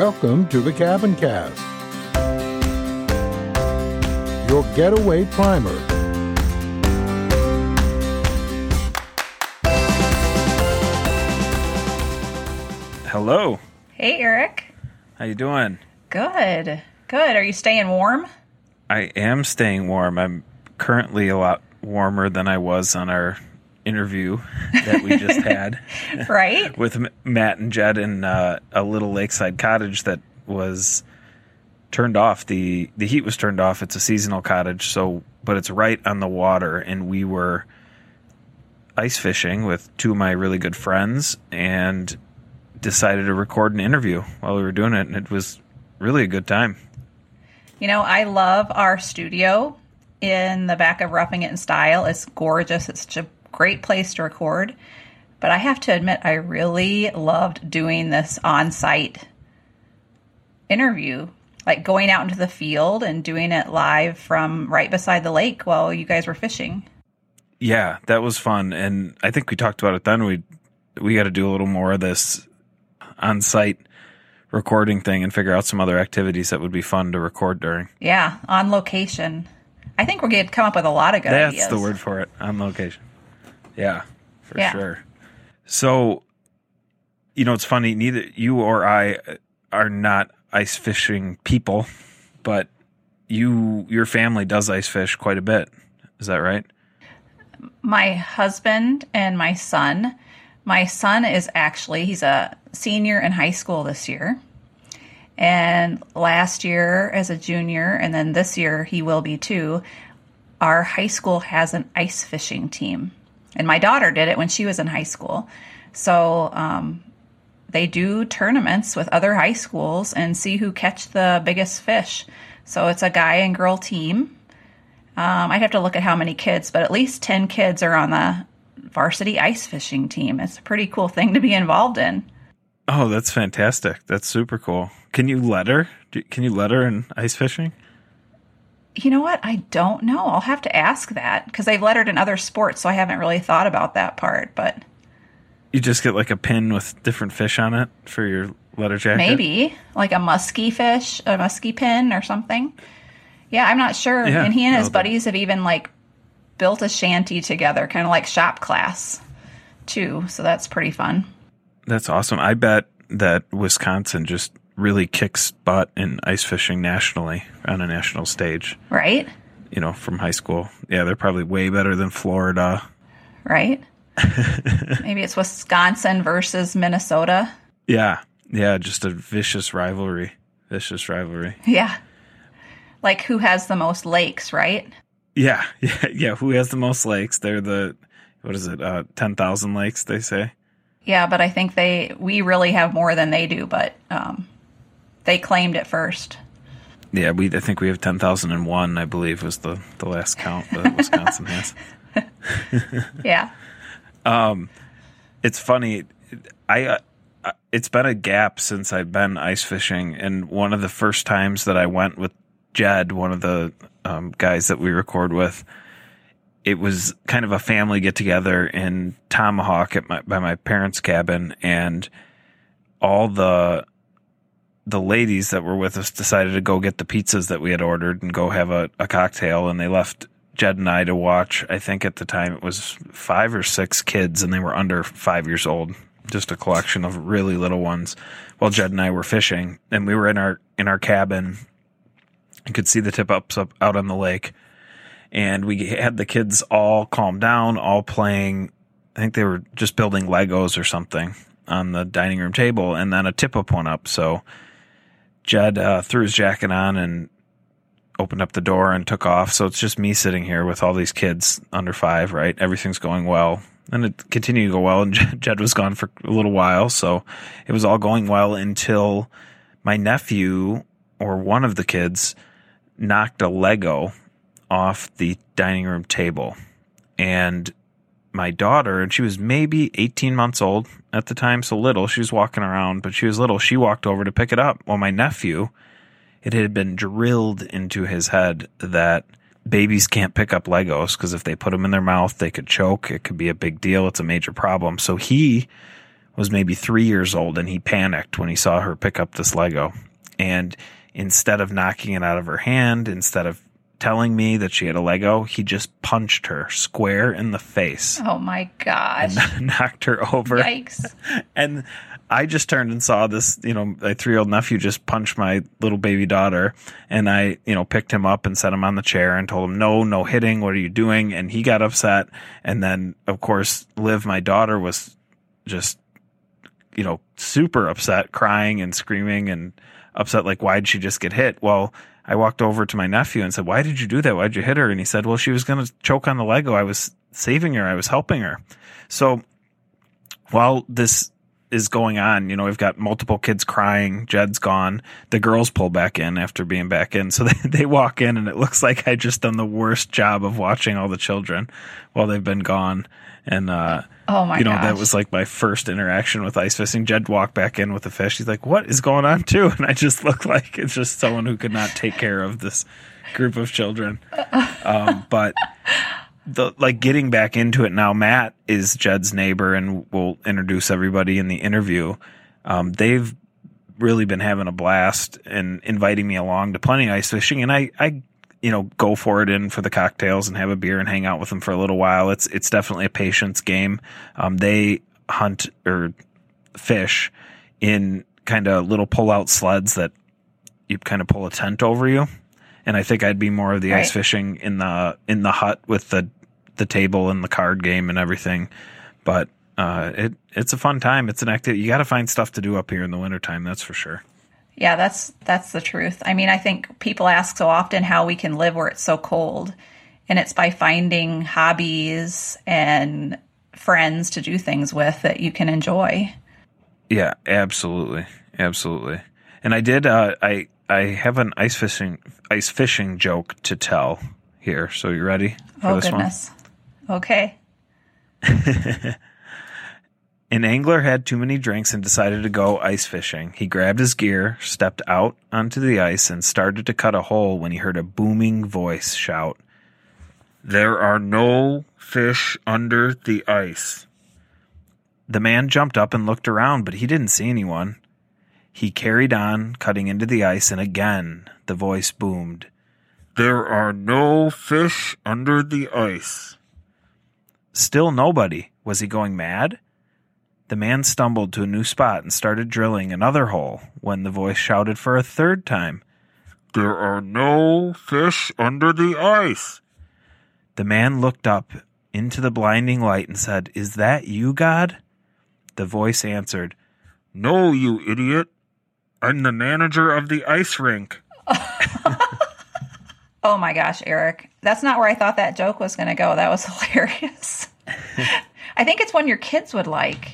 Welcome to the Cabincast, your getaway primer. Hello. Hey, Erik. How you doing? Good. Good. Are you staying warm? I am staying warm. I'm currently a lot warmer than I was on our interview that we just had Right? with Matt and Jed in uh, a little lakeside cottage that was turned off. the The heat was turned off. It's a seasonal cottage, so but it's right on the water, and we were ice fishing with two of my really good friends, and decided to record an interview while we were doing it, and it was really a good time. You know, I love our studio in the back of Roughing It in Style. It's gorgeous. It's such a great place to record. But I have to admit, I really loved doing this on site interview, like going out into the field and doing it live from right beside the lake while you guys were fishing. Yeah, that was fun, and I think we talked about it then. We we got to do a little more of this on site recording thing and figure out some other activities that would be fun to record during. Yeah, on location. I think we're going to come up with a lot of good That's ideas. the word for it on location. Yeah, for Yeah. sure. So, you know, it's funny. Neither you or I uh, are not ice fishing people, but you your family does ice fish quite a bit. Is that right? my husband and my son. My son is actually he's a senior in high school this year. And last year as a junior and then this year he will be too. Our high school has an ice fishing team. And my daughter did it when she was in high school. So um, they do tournaments with other high schools and see who catch the biggest fish. So it's a guy and girl team. Um, I'd have to look at how many kids, but at least 10 kids are on the varsity ice fishing team. It's a pretty cool thing to be involved in. Oh, that's fantastic. That's super cool. Can you let her? Can you let her in ice fishing? You know what? I don't know. I'll have to ask that because they've lettered in other sports, so I haven't really thought about that part. But You just get like a pin with different fish on it for your letter jacket. maybe like a musky fish, a musky pin or something. Yeah, I'm not sure. Yeah, and he and his no, that- buddies have even like built a shanty together, kind of like shop class too. So that's pretty fun. That's awesome. I bet that Wisconsin just really kicks butt in ice fishing nationally on a national stage. Right? You know, from high school. Yeah, they're probably way better than Florida. Right? maybe it's Wisconsin versus Minnesota. Yeah, yeah, just a vicious rivalry. Vicious rivalry. Yeah. Like who has the most lakes, right? Yeah, yeah, yeah. Who has the most lakes? They're the what is it? Uh, ten thousand lakes. They say. Yeah, but I think they we really have more than they do, but um, they claimed it first. Yeah, we. I think we have ten thousand and one. I believe was the the last count that Wisconsin has. Yeah. Um, It's funny. I. Uh, uh, it's been a gap since I've been ice fishing, and one of the first times that I went with Jed, one of the um, guys that we record with, it was kind of a family get together in Tomahawk at my by my parents' cabin, and all the the ladies that were with us decided to go get the pizzas that we had ordered and go have a, a cocktail, and they left Jed and I to watch. I think at the time it was five or six kids, and they were under five years old. Just a collection of really little ones. While Jed and I were fishing, and we were in our in our cabin, and could see the tip ups up out on the lake and we had the kids all calm down, all playing. I think they were just building Legos or something on the dining room table, and then a tip up went up. So Jed uh, threw his jacket on and opened up the door and took off. So it's just me sitting here with all these kids under five, right? Everything's going well. And it continued to go well, and Jed was gone for a little while. So it was all going well until my nephew or one of the kids knocked a Lego off the dining room table. And my daughter, and she was maybe 18 months old at the time, so little. She was walking around, but she was little. She walked over to pick it up. Well, my nephew, it had been drilled into his head that babies can't pick up Legos because if they put them in their mouth, they could choke. It could be a big deal. It's a major problem. So he was maybe three years old and he panicked when he saw her pick up this Lego. And instead of knocking it out of her hand, instead of telling me that she had a Lego, he just punched her square in the face. Oh my gosh. Knocked her over. Yikes. And I just turned and saw this, you know, my three year old nephew just punch my little baby daughter. And I, you know, picked him up and set him on the chair and told him, no, no hitting. What are you doing? And he got upset. And then, of course, Liv, my daughter, was just, you know, super upset, crying and screaming and upset. Like, why'd she just get hit? Well, I walked over to my nephew and said, why did you do that? Why'd you hit her? And he said, well, she was going to choke on the Lego. I was saving her. I was helping her. So while this is going on. You know, we've got multiple kids crying. Jed's gone. The girls pull back in after being back in. So they, they walk in and it looks like I just done the worst job of watching all the children while they've been gone. And, uh, Oh my you know, that was like my first interaction with ice fishing. Jed walked back in with the fish. He's like, what is going on too? And I just look like it's just someone who could not take care of this group of children. Um, but the like getting back into it now, Matt is Jed's neighbor and we'll introduce everybody in the interview. Um, they've really been having a blast and inviting me along to plenty of ice fishing. And I, I, you know, go for it in for the cocktails and have a beer and hang out with them for a little while. It's, it's definitely a patience game. Um, they hunt or fish in kind of little pull out sleds that you kind of pull a tent over you. And I think I'd be more of the ice fishing in the, in the hut with the, the table and the card game and everything. But, uh, it, it's a fun time. It's an activity. You got to find stuff to do up here in the wintertime. That's for sure. Yeah, that's that's the truth. I mean, I think people ask so often how we can live where it's so cold, and it's by finding hobbies and friends to do things with that you can enjoy. Yeah, absolutely, absolutely. And I did. Uh, I I have an ice fishing ice fishing joke to tell here. So you ready for Oh this goodness. Okay. An angler had too many drinks and decided to go ice fishing. He grabbed his gear, stepped out onto the ice, and started to cut a hole when he heard a booming voice shout, "There are no fish under the ice." The man jumped up and looked around, but he didn't see anyone. He carried on, cutting into the ice, and again the voice boomed. There are no fish under the ice. Still nobody. Was he going mad? The man stumbled to a new spot and started drilling another hole when the voice shouted for a third time. There are no fish under the ice. The man looked up into the blinding light and said, Is that you, God? The voice answered, No, you idiot. I'm the manager of the ice rink. Oh my gosh, Erik. That's not where I thought that joke was going to go. That was hilarious. I think it's one your kids would like.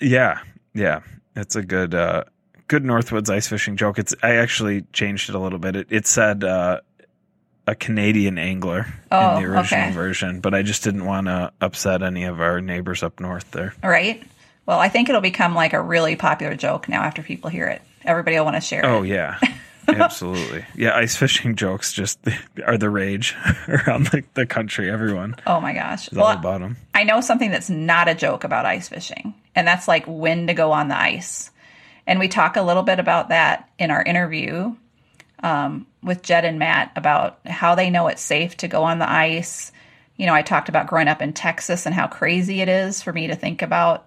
Yeah, yeah. It's a good uh good Northwoods ice fishing joke. It's I actually changed it a little bit. It, it said uh a Canadian angler Oh, in the original okay. version, but I just didn't want to upset any of our neighbors up north there. Right? Well, I think it'll become like a really popular joke now after people hear it. Everybody will want to share Oh it. yeah. Absolutely. Yeah, ice fishing jokes just are the rage around the, the country. Everyone Oh my gosh. all Well, about them. I know something that's not a joke about ice fishing, and that's like when to go on the ice. And we talk a little bit about that in our interview um, with Jed and Matt about how they know it's safe to go on the ice. You know, I talked about growing up in Texas and how crazy it is for me to think about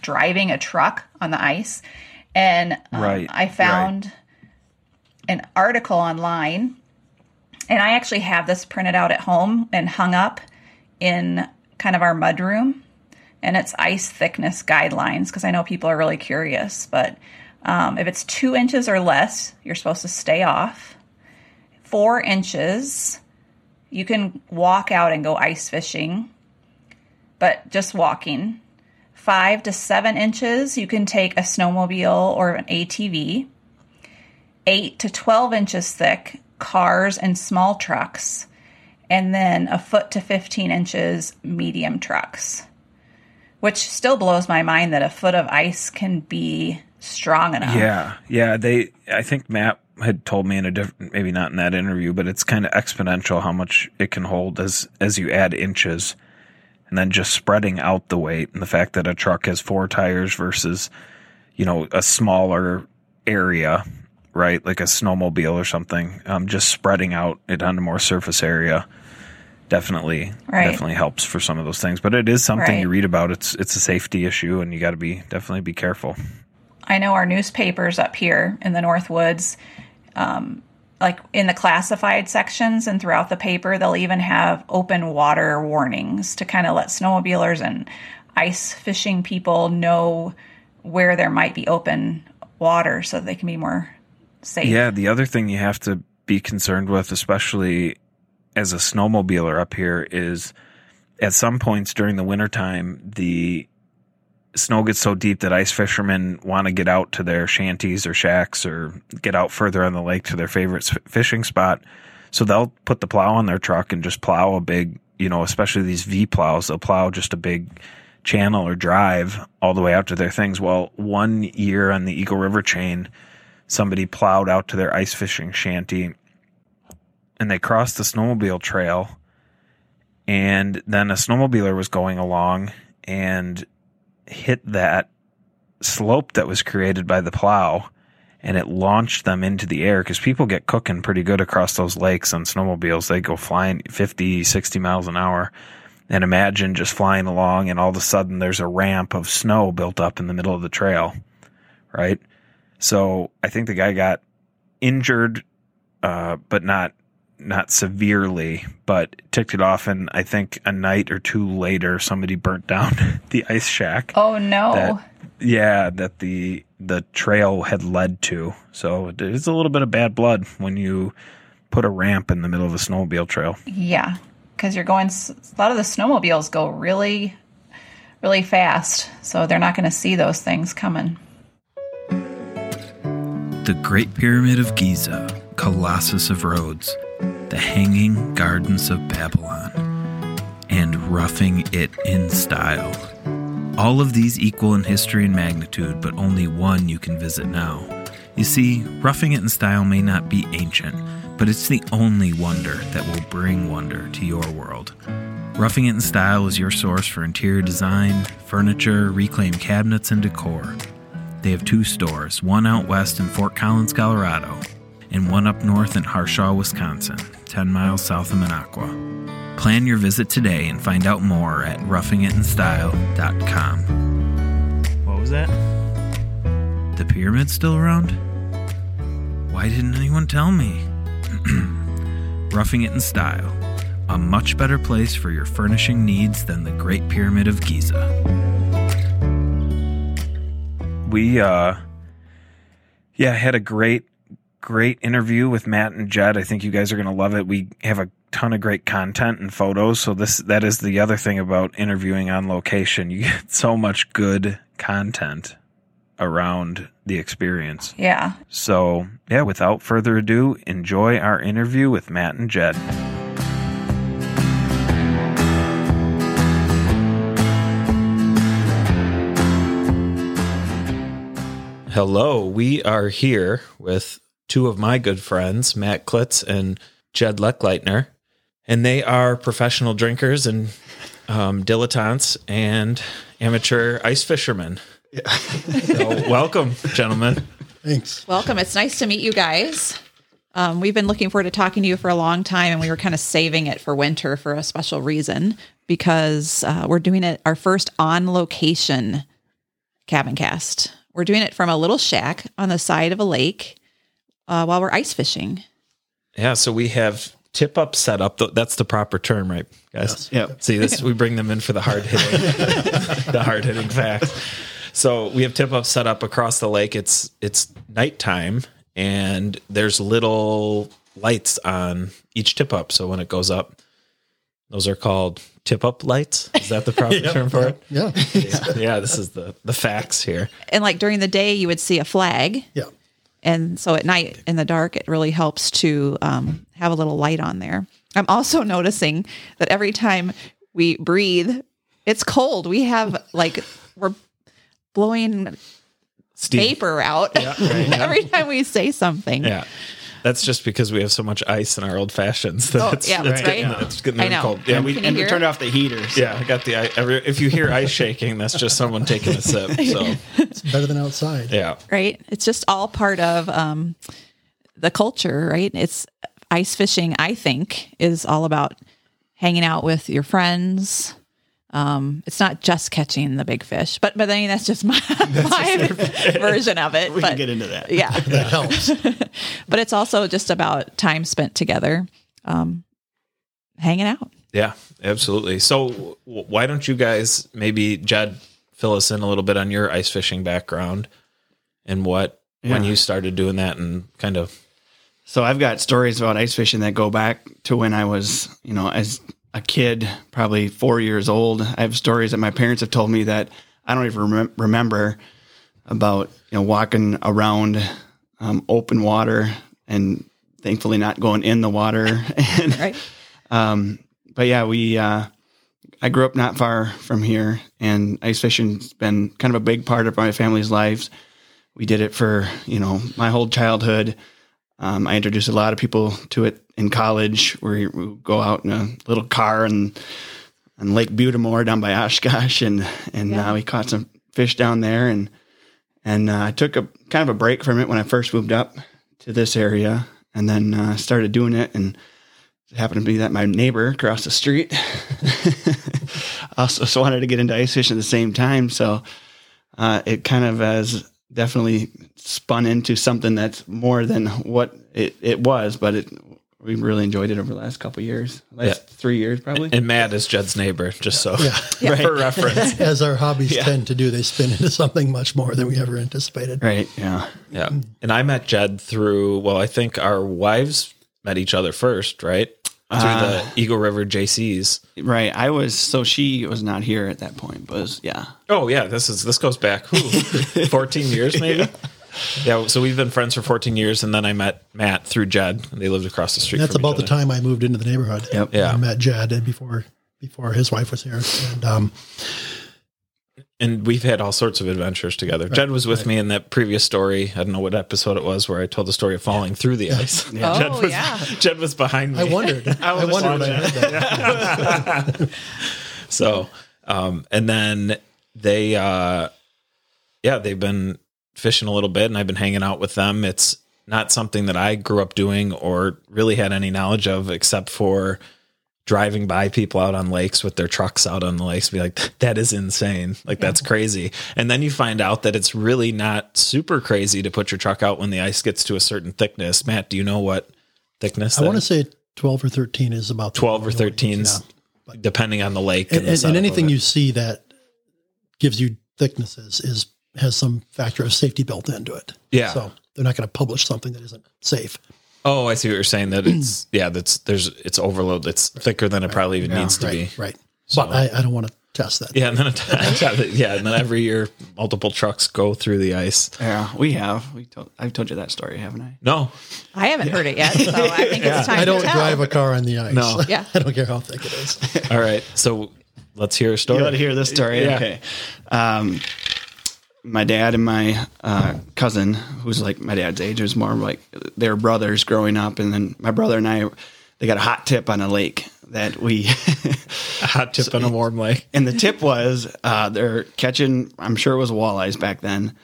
driving a truck on the ice. And um, Right, I found an article online, and I actually have this printed out at home and hung up in kind of our mud room. And it's ice thickness guidelines because I know people are really curious. But um, if it's two inches or less, you're supposed to stay off. Four inches, you can walk out and go ice fishing, but just walking. Five to seven inches, you can take a snowmobile or an ATV. Eight to 12 inches thick, cars and small trucks. And then a foot to 15 inches, medium trucks. Which still blows my mind that a foot of ice can be strong enough. Yeah, yeah. They, I think Matt had told me in a different, maybe not in that interview, but it's kind of exponential how much it can hold as as you add inches. and then just spreading out the weight and the fact that a truck has four tires versus, you know, a smaller area, right? Like a snowmobile or something. Um, just spreading out it onto more surface area definitely Right. definitely helps for some of those things. But it is something you read about. It's it's a safety issue and you gotta be definitely be careful. I know our newspapers up here in the North Woods, um, like in the classified sections and throughout the paper, they'll even have open water warnings to kind of let snowmobilers and ice fishing people know where there might be open water so they can be more safe. Yeah, the other thing you have to be concerned with, especially as a snowmobiler up here, is at some points during the wintertime, the snow gets so deep that ice fishermen want to get out to their shanties or shacks or get out further on the lake to their favorite fishing spot. So they'll put the plow on their truck and just plow a big, you know, especially these V plows, they'll plow just a big channel or drive all the way out to their things. Well, one year on the Eagle River chain, somebody plowed out to their ice fishing shanty and they crossed the snowmobile trail and then a snowmobiler was going along and hit that slope that was created by the plow and it launched them into the air because people get cooking pretty good across those lakes on snowmobiles. They go flying 50 60 miles an hour and imagine just flying along and all of a sudden there's a ramp of snow built up in the middle of the trail right? So i think the guy got injured uh, but not not severely, but ticked it off. And I think a night or two later, somebody burnt down the ice shack. Oh no. That, yeah, that the the trail had led to. So it is a little bit of bad blood when you put a ramp in the middle of a snowmobile trail. Yeah, because you're going. A lot of the snowmobiles go really, really fast, so they're not going to see those things coming. The Great Pyramid of Giza, Colossus of Rhodes, the Hanging Gardens of Babylon, and Roughing It in Style. All of these equal in history and magnitude, but only one you can visit now. You see, Roughing It in Style may not be ancient, but it's the only wonder that will bring wonder to your world. Roughing It in Style is your source for interior design, furniture, reclaimed cabinets, and decor. They have two stores, one out west in Fort Collins, Colorado, and one up north in Harshaw, Wisconsin, 10 miles south of Minocqua. Plan your visit today and find out more at roughingitinstyle.com. What was that? The pyramid still around? Why didn't anyone tell me? Roughing It in Style, a much better place for your furnishing needs than the Great Pyramid of Giza. We uh yeah, had a great great interview with Matt and Jed. I think you guys are going to love it. We have a ton of great content and photos, so this that is the other thing about interviewing on location. You get so much good content around the experience. Yeah, So, yeah, without further ado, enjoy our interview with Matt and Jed. Hello, we are here with two of my good friends, Matt Kluetz and Jed Lechleitner, and they are professional drinkers and um, dilettantes and amateur ice fishermen. So, welcome, gentlemen. Thanks. Welcome. It's nice to meet you guys. Um, we've been looking forward to talking to you for a long time, and we were kind of saving it for winter for a special reason because uh, we're doing it our first on location cabin cast. We're doing it from a little shack on the side of a lake uh, while we're ice fishing. Yeah, so we have tip up setup. Th- That's the proper term, right, guys? Yeah. See, this we bring them in for the hard hitting, the hard hitting facts. So we have tip up set up across the lake. It's it's nighttime, and there's little lights on each tip up. So when it goes up, those are called tip up lights. Is that the proper term for it? Yeah. Yeah, this is the the facts here. And like during the day, you would see a flag. Yeah. And so at night in the dark, it really helps to um, have a little light on there. I'm also noticing that every time we breathe, it's cold. We have like, we're blowing Steve, vapor out right, yeah. every time we say something. Yeah. That's just because we have so much ice in our old fashids. That Oh, it's, yeah, it's right. getting, Yeah. it's getting I know. cold. Yeah, we and we turned it? off the heater. so- yeah, I got the. i- Every, if you hear ice shaking, that's just someone taking a sip. So It's better than outside. yeah, right? It's just all part of um, the culture, right? It's ice fishing. I think is all about hanging out with your friends. Um, it's not just catching the big fish, but but I mean that's just my, my version of it. We but can get into that. yeah, That helps. but it's also just about time spent together, um, hanging out. yeah, absolutely. So w- why don't you guys maybe Jed fill us in a little bit on your ice fishing background and what when you started doing that and kind of So I've got stories about ice fishing that go back to when I was, you know, as a kid, probably four years old. I have stories that my parents have told me that I don't even remem- remember about, you know, walking around um, open water and thankfully not going in the water. and, Right. um, but yeah, we, uh, I grew up not far from here and ice fishing's been kind of a big part of my family's lives. We did it for, you know, my whole childhood. Um, I introduced a lot of people to it in college, where we go out in a little car and on Lake Butte des Morts down by Oshkosh, and and Yeah. uh, we caught some fish down there, and and uh, I took a kind of a break from it when I first moved up to this area, and then uh, started doing it, and it happened to be that my neighbor across the street also wanted to get into ice fishing at the same time, so uh, it kind of has definitely spun into something that's more than what it, it was, but it we really enjoyed it over the last couple of years, last Yeah. three years probably. and Matt is Jed's neighbor, just so Yeah. for reference. As our hobbies tend to do, they spin into something much more than we ever anticipated. right? Yeah. Yeah. And I met Jed through, well, I think our wives met each other first, right? Through the Eagle River Jaycees. Right. I was so she was not here at that point, but was, yeah. Oh, yeah. This is, this goes back ooh, 14 years maybe. Yeah. So we've been friends for 14 years. And then I met Matt through Jed. And they lived across the street. That's from about each the time I moved into the neighborhood. Yep. Yeah. I met Jed and before before his wife was here. And um, And we've had all sorts of adventures together. Jed was with me in that previous story. I don't know what episode it was where I told the story of falling through the ice. Oh, Jed was, yeah. Jed was behind me. I wondered. I, was wondered I watching. heard that. So, um, and then they, uh, yeah, they've been fishing a little bit and I've been hanging out with them. It's not something that I grew up doing or really had any knowledge of except for driving by people out on lakes with their trucks out on the lakes be like that is insane like that's crazy and then you find out that it's really not super crazy to put your truck out when the ice gets to a certain thickness matt do you know what thickness I want to say 12 or 13 is about 12 or 13 yeah. depending on the lake And, and, and anything you see that gives you thicknesses is has some factor of safety built into it. Yeah. So they're not going to publish something that isn't safe. Oh, I see what you're saying. That it's yeah, that's there's it's overload. It's thicker than it probably even needs to right. be. Right. But I, I don't want to test that. Yeah, and then it, yeah, and then every year multiple trucks go through the ice. Yeah. We have. We told I've told you that story, haven't I? No, I haven't heard it yet, so I think it's time I don't to tell. drive a car on the ice. No. Yeah. I don't care how thick it is. all right. So let's hear a story. You want to hear this story? Yeah. Okay. Um, my dad and my uh, cousin, who's like my dad's age, was more like their brothers growing up, and then my brother and I, they got a hot tip on a lake that we. A hot tip on a warm lake. and the tip was uh, they're catching. I'm sure it was walleyes back then.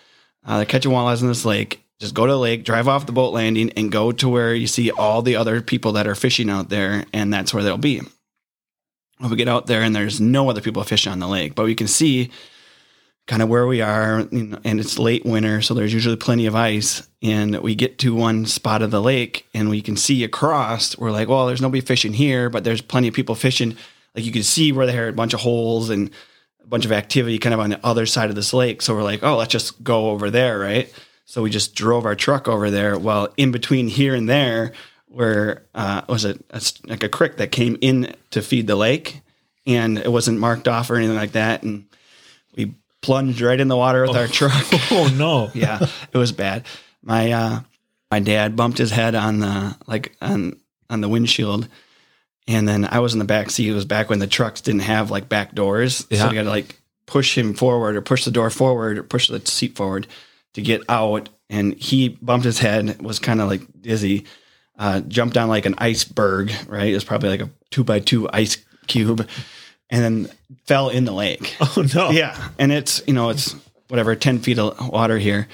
Uh, they're catching walleyes in this lake. Just go to the lake, drive off the boat landing, and go to where you see all the other people that are fishing out there, and that's where they'll be. Well, we get out there, and there's no other people fishing on the lake, but we can see kind of where we are, and it's late winter, so there's usually plenty of ice. And we get to one spot of the lake, and we can see across. We're like, well, there's nobody fishing here, but there's plenty of people fishing. Like you can see where there are a bunch of holes and a bunch of activity kind of on the other side of this lake. So we're like, oh, let's just go over there, right? So we just drove our truck over there. Well, in between here and there, where uh, was it a, like a creek that came in to feed the lake, and it wasn't marked off or anything like that, and plunged right in the water with our truck. Oh no. yeah, it was bad. My uh, my dad bumped his head on the like on on the windshield, and then I was in the back seat. It was back when the trucks didn't have like back doors, Yeah. so we got to like push him forward or push the door forward or push the seat forward to get out. And he bumped his head, was kind of like dizzy. uh, jumped on like an iceberg, right? It was probably like a two by two ice cube, and then fell in the lake. Oh no. Yeah, and it's you know it's whatever ten feet of water here,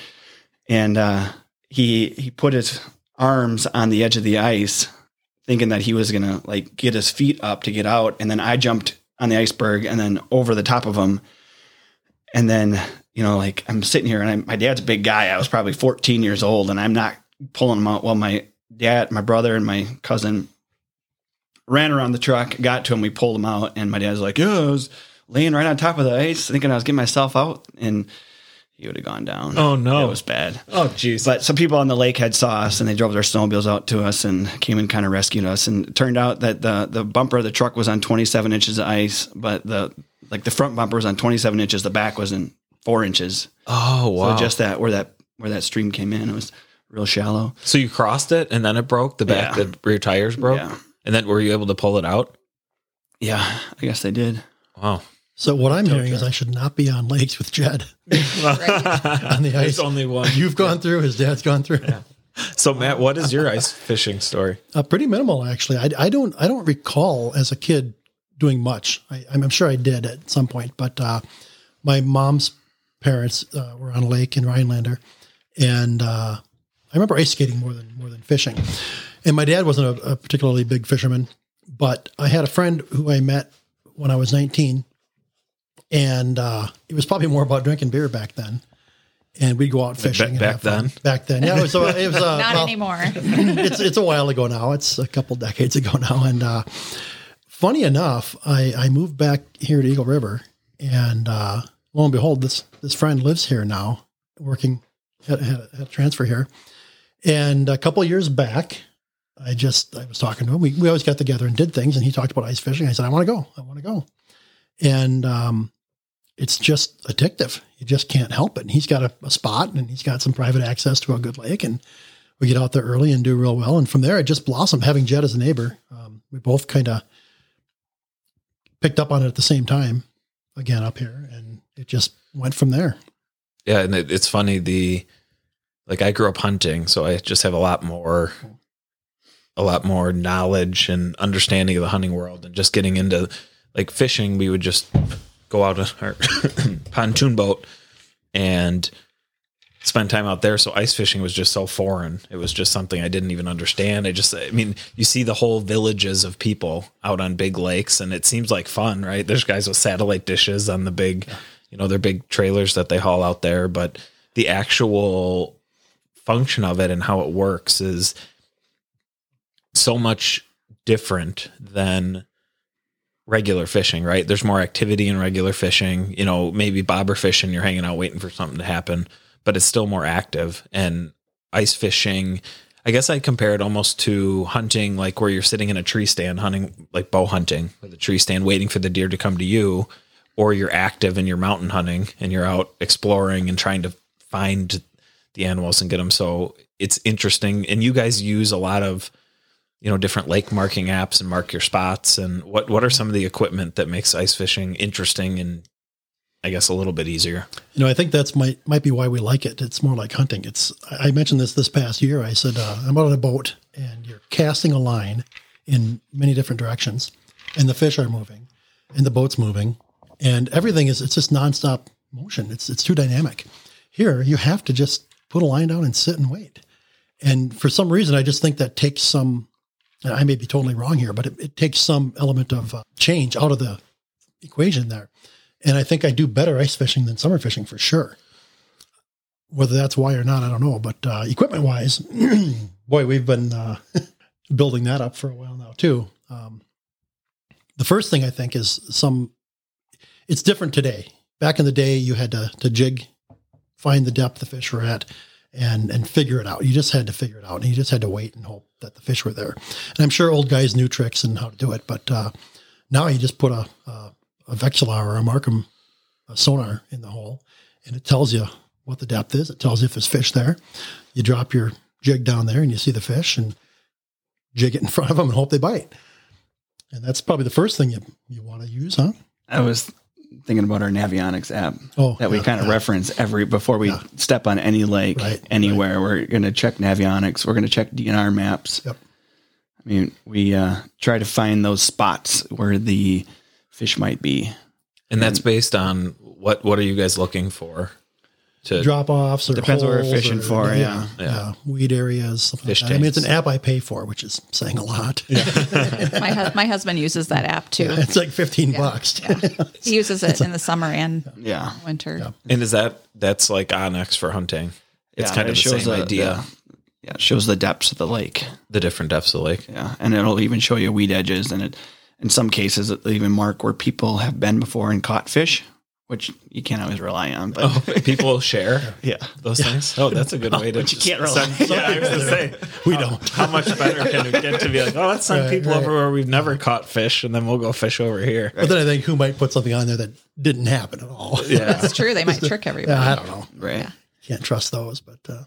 and uh, he he put his arms on the edge of the ice, thinking that he was gonna like get his feet up to get out, and then I jumped on the iceberg and then over the top of him, and then you know like I'm sitting here and I'm, my dad's a big guy. I was probably 14 years old, and I'm not pulling him out. Well, my dad, my brother, and my cousin ran around the truck, got to him, we pulled him out, and my dad's like, "Yeah, I was laying right on top of the ice, thinking I was getting myself out, and he would have gone down. Oh, no. it was bad. Oh jeez. But some people on the lake had saw us, and they drove their snowmobiles out to us and came and kind of rescued us. And it turned out that the the bumper of the truck was on 27 inches of ice, but the like the front bumper was on 27 inches, the back was in four inches. oh wow. So just that where that where that stream came in, it was real shallow. So you crossed it and then it broke. The back, Yeah. the rear tires broke, Yeah. And then were you able to pull it out? Yeah, I guess they did. Wow. So what I'm hearing is I should not be on lakes with Jed on the ice. There's only one. You've gone through, his dad's gone through. So Matt, what is your ice fishing story? Uh, pretty minimal, actually. I, I don't I don't recall as a kid doing much. I, I'm sure I did at some point, but uh, my mom's parents uh, were on a lake in Rhinelander, and uh, I remember ice skating more than more than fishing. And my dad wasn't a, a particularly big fisherman, but I had a friend who I met when I was 19, and uh, it was probably more about drinking beer back then. And we'd go out fishing. and back have fun. then? Back then, yeah, it was. Uh, it was uh, Not well, anymore. it's it's a while ago now. It's a couple decades ago now. And uh, funny enough, I, I moved back here to Eagle River, and uh, lo and behold, this this friend lives here now, working had, had, a, had a transfer here. And a couple years back, I just I was talking to him. We we always got together and did things, and he talked about ice fishing. I said, I want to go. I want to go. And um, it's just addictive. You just can't help it. And he's got a, a spot, and he's got some private access to a good lake, and we get out there early and do real well. And from there, it just blossomed. Having Jed as a neighbor, um, we both kind of picked up on it at the same time, again up here, and it just went from there. Yeah, and it, it's funny. The like I grew up hunting, so I just have a lot more, a lot more knowledge and understanding of the hunting world, and just getting into like fishing. We would just go out on our pontoon boat and spend time out there. So ice fishing was just so foreign. It was just something I didn't even understand. I just, I mean, you see the whole villages of people out on big lakes, and it seems like fun, right? There's guys with satellite dishes on the big, you know, their big trailers that they haul out there, but the actual function of it and how it works is so much different than regular fishing, right? There's more activity in regular fishing. You know, maybe bobber fishing, you're hanging out waiting for something to happen, but it's still more active. And ice fishing, I guess I compare it almost to hunting, like where you're sitting in a tree stand hunting, like bow hunting with a tree stand, waiting for the deer to come to you, or you're active and you're mountain hunting and you're out exploring and trying to find the animals and get them. So it's interesting. And you guys use a lot of, you know, different lake marking apps and mark your spots. And what, what are some of the equipment that makes ice fishing interesting and I guess a little bit easier? You know, I think that's might might be why we like it. It's more like hunting. It's I mentioned this this past year. I said uh, I'm out on a boat and you're casting a line in many different directions, and the fish are moving, and the boat's moving, and everything is it's just nonstop motion. It's it's too dynamic. Here, you have to just put a line down and sit and wait. And for some reason, I just think that takes some. And I may be totally wrong here, but it, it takes some element of uh, change out of the equation there. And I think I do better ice fishing than summer fishing for sure. Whether that's why or not, I don't know. But uh, equipment wise, boy, we've been uh, building that up for a while now too. Um, the first thing I think is some. It's different today. Back in the day, you had to to jig, find the depth the fish were at, and and figure it out. You just had to figure it out, and you just had to wait and hope that the fish were there. And I'm sure old guys knew tricks and how to do it, but uh, now you just put a, a a Vexilar or a Marcum a sonar in the hole, and it tells you what the depth is. It tells you if there's fish there. You drop your jig down there, and you see the fish, and jig it in front of them and hope they bite. And that's probably the first thing you you want to use, huh? I was thinking about our Navionics app Oh, that we yeah, kind of yeah. reference every before we step on any lake Right, anywhere. We're going to check Navionics. We're going to check DNR maps. Yep. I mean, we uh, try to find those spots where the fish might be. And that's based on what what are you guys looking for? To Drop offs or Depends what we're holes fishing or- for, yeah. yeah, weed areas. Something Fish like that. I mean, it's an app I pay for, which is saying a lot. my hu- my husband uses that app too. it's like fifteen bucks. He uses it in the summer and Yeah. winter. and is that that's like onX for hunting? It's Yeah, kind it of the shows same the- idea. the- yeah, it shows the depths of the lake. The different depths of the lake. Yeah, and it'll even show you weed edges, and it in some cases it'll even mark where people have been before and caught fish, which you can't always rely on. But People share yeah, those things. Oh, that's a good way to. but you can't rely. yeah, I was gonna say we don't. how much better can it get to be like, oh, let's send Right, people right. over where we've never caught fish, and then we'll go fish over here. But then I think who might put something on there that didn't happen at all. Yeah, It's true. They might trick everybody. Yeah, I don't know. right. Yeah. Can't trust those, but uh,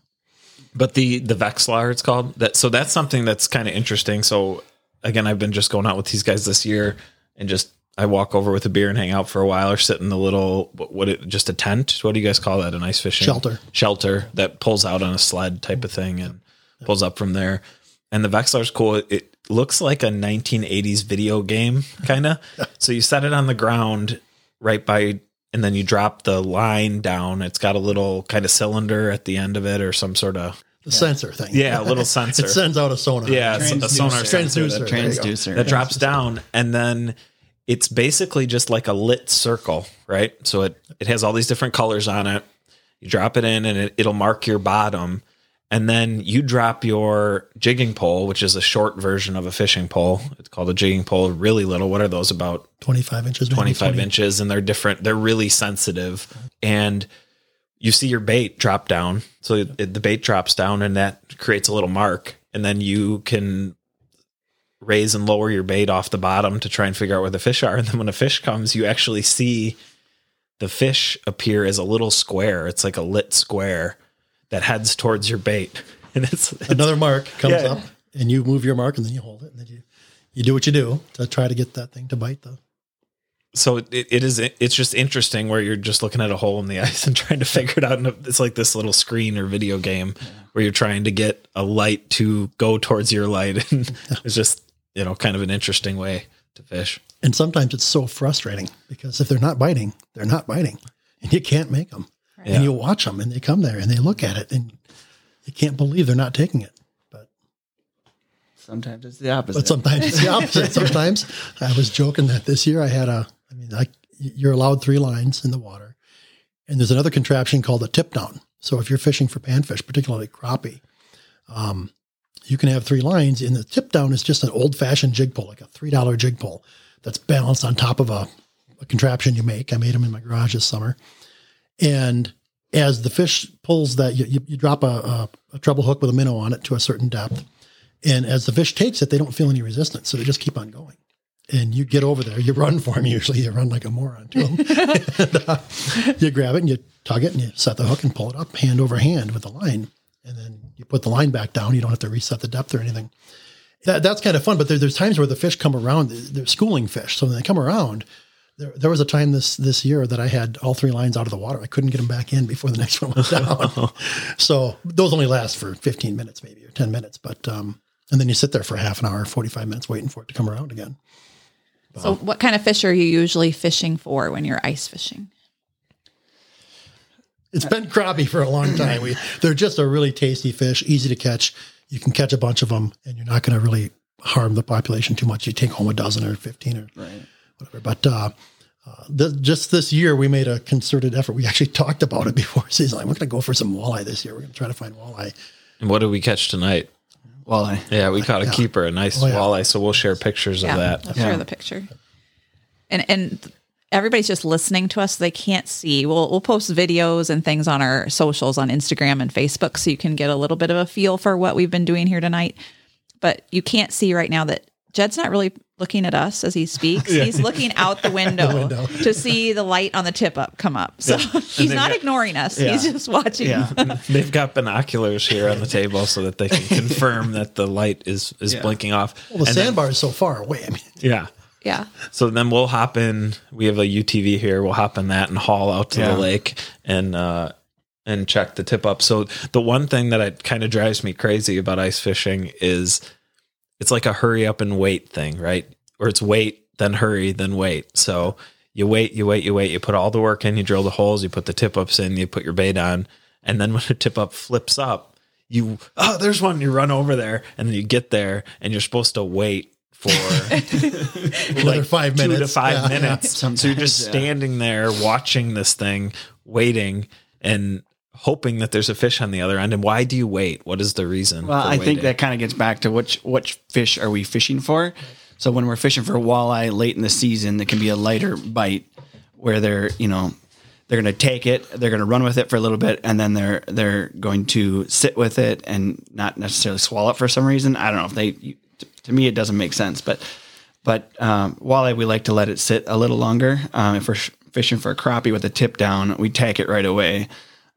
but the the Vexilar it's called that. So that's something that's kind of interesting. So again, I've been just going out with these guys this year, and just I walk over with a beer and hang out for a while, or sit in the little what, what it just a tent. What do you guys call that? An ice fishing Shelter. Shelter that pulls out on a sled type of thing and pulls up from there. And the Vexilar's cool. It, it looks like a 1980s video game kind of. so you set it on the ground right by and then you drop the line down. It's got a little kind of cylinder at the end of it or some sort of the sensor thing. yeah, a little sensor. it sends out a sonar. yeah, a sonar sensor transducer. that, There you go. Transducer. that drops down and then it's basically just like a lit circle, right? So it it has all these different colors on it. You drop it in and it, it'll mark your bottom. And then you drop your jigging pole, which is a short version of a fishing pole. It's called a jigging pole, really little. What are those about? 25 inches. 25 20. inches and they're different they're really sensitive and you see your bait drop down so it, the bait drops down and that creates a little mark and then you can raise and lower your bait off the bottom to try and figure out where the fish are. And then when a fish comes you actually see the fish appear as a little square. It's like a lit square that heads towards your bait. And it's, it's Another mark comes Yeah. up, and you move your mark, and then you hold it, and then you you do what you do to try to get that thing to bite the. so it, it is it's just interesting where you're just looking at a hole in the ice and trying to figure it out. And it's like this little screen or video game where you're trying to get a light to go towards your light. And it's just you know kind of an interesting way to fish And sometimes it's so frustrating because if they're not biting, they're not biting, and you can't make them. Yeah. And you watch them, and they come there and they look at it, and you can't believe they're not taking it. But Sometimes it's the opposite. but sometimes it's the opposite. Sometimes I was joking that this year I had a. I mean, I, you're allowed three lines in the water, and there's another contraption called a tip down. So if you're fishing for panfish, particularly crappie, um, you can have three lines. And the tip down is just an old fashioned jig pole, like a three dollar jig pole that's balanced on top of a, a contraption you make. I made them in my garage this summer, and as the fish pulls that, you, you, you drop a, a, a treble hook with a minnow on it to a certain depth. And as the fish takes it, they don't feel any resistance. So they just keep on going. And you get over there, you run for them. Usually you run like a moron to them. and, uh, you grab it and you tug it and you set the hook and pull it up hand over hand with the line. And then you put the line back down. You don't have to reset the depth or anything. That, that's kind of fun. But there, there's times where the fish come around, they're schooling fish. So when they come around, there, there was a time this this year that I had all three lines out of the water. I couldn't get them back in before the next one went down. so those only last for 15 minutes, maybe or 10 minutes. But um, and then you sit there for half an hour, 45 minutes, waiting for it to come around again. So, what kind of fish are you usually fishing for when you're ice fishing? It's been crappie for a long time. We, they're just a really tasty fish, easy to catch. You can catch a bunch of them, and you're not going to really harm the population too much. You take home a dozen or 15 or whatever. But uh, uh, th- just this year, we made a concerted effort. We actually talked about it before season. Like, we're going to go for some walleye this year. We're going to try to find walleye. and what did we catch tonight Walleye. yeah we caught a keeper a nice Oh, yeah. walleye so we'll share pictures of that I'll share the picture. And and everybody's just listening to us; so they can't see. We'll we'll post videos and things on our socials on Instagram and Facebook, so you can get a little bit of a feel for what we've been doing here tonight. But you can't see right now that Jed's not really looking at us as he speaks. He's looking out the window, to see the light on the tip up come up. So he's not got- ignoring us. He's just watching. Yeah. they've got binoculars here on the table so that they can confirm that the light is is blinking off Well, the And then- sandbar is so far away. I mean, yeah Yeah. So then we'll hop in. We have a UTV here. We'll hop in that and haul out to Yeah. the lake and uh, and check the tip up. So the one thing that it kind of drives me crazy about ice fishing is it's like a hurry up and wait thing, right? Or it's wait, then hurry, then wait. So you wait, you wait, you wait, you put all the work in, you drill the holes, you put the tip ups in, you put your bait on, and then when the tip up flips up, you oh, there's one, you run over there, and then you get there, and you're supposed to wait for Another five two to five Yeah, yeah. minutes. So you're just yeah. standing there watching this thing, waiting and hoping that there's a fish on the other end. And why do you wait? What is the reason? Well, I think that kind of gets back to which which fish are we fishing for. So when we're fishing for walleye late in the season, it can be a lighter bite where they're you know they're going to take it, they're going to run with it for a little bit, and then they're they're going to sit with it and not necessarily swallow it for some reason. I don't know if they. To me, it doesn't make sense, but but um, walleye we like to let it sit a little longer. Um, if we're fishing for a crappie with a tip down, we take it right away.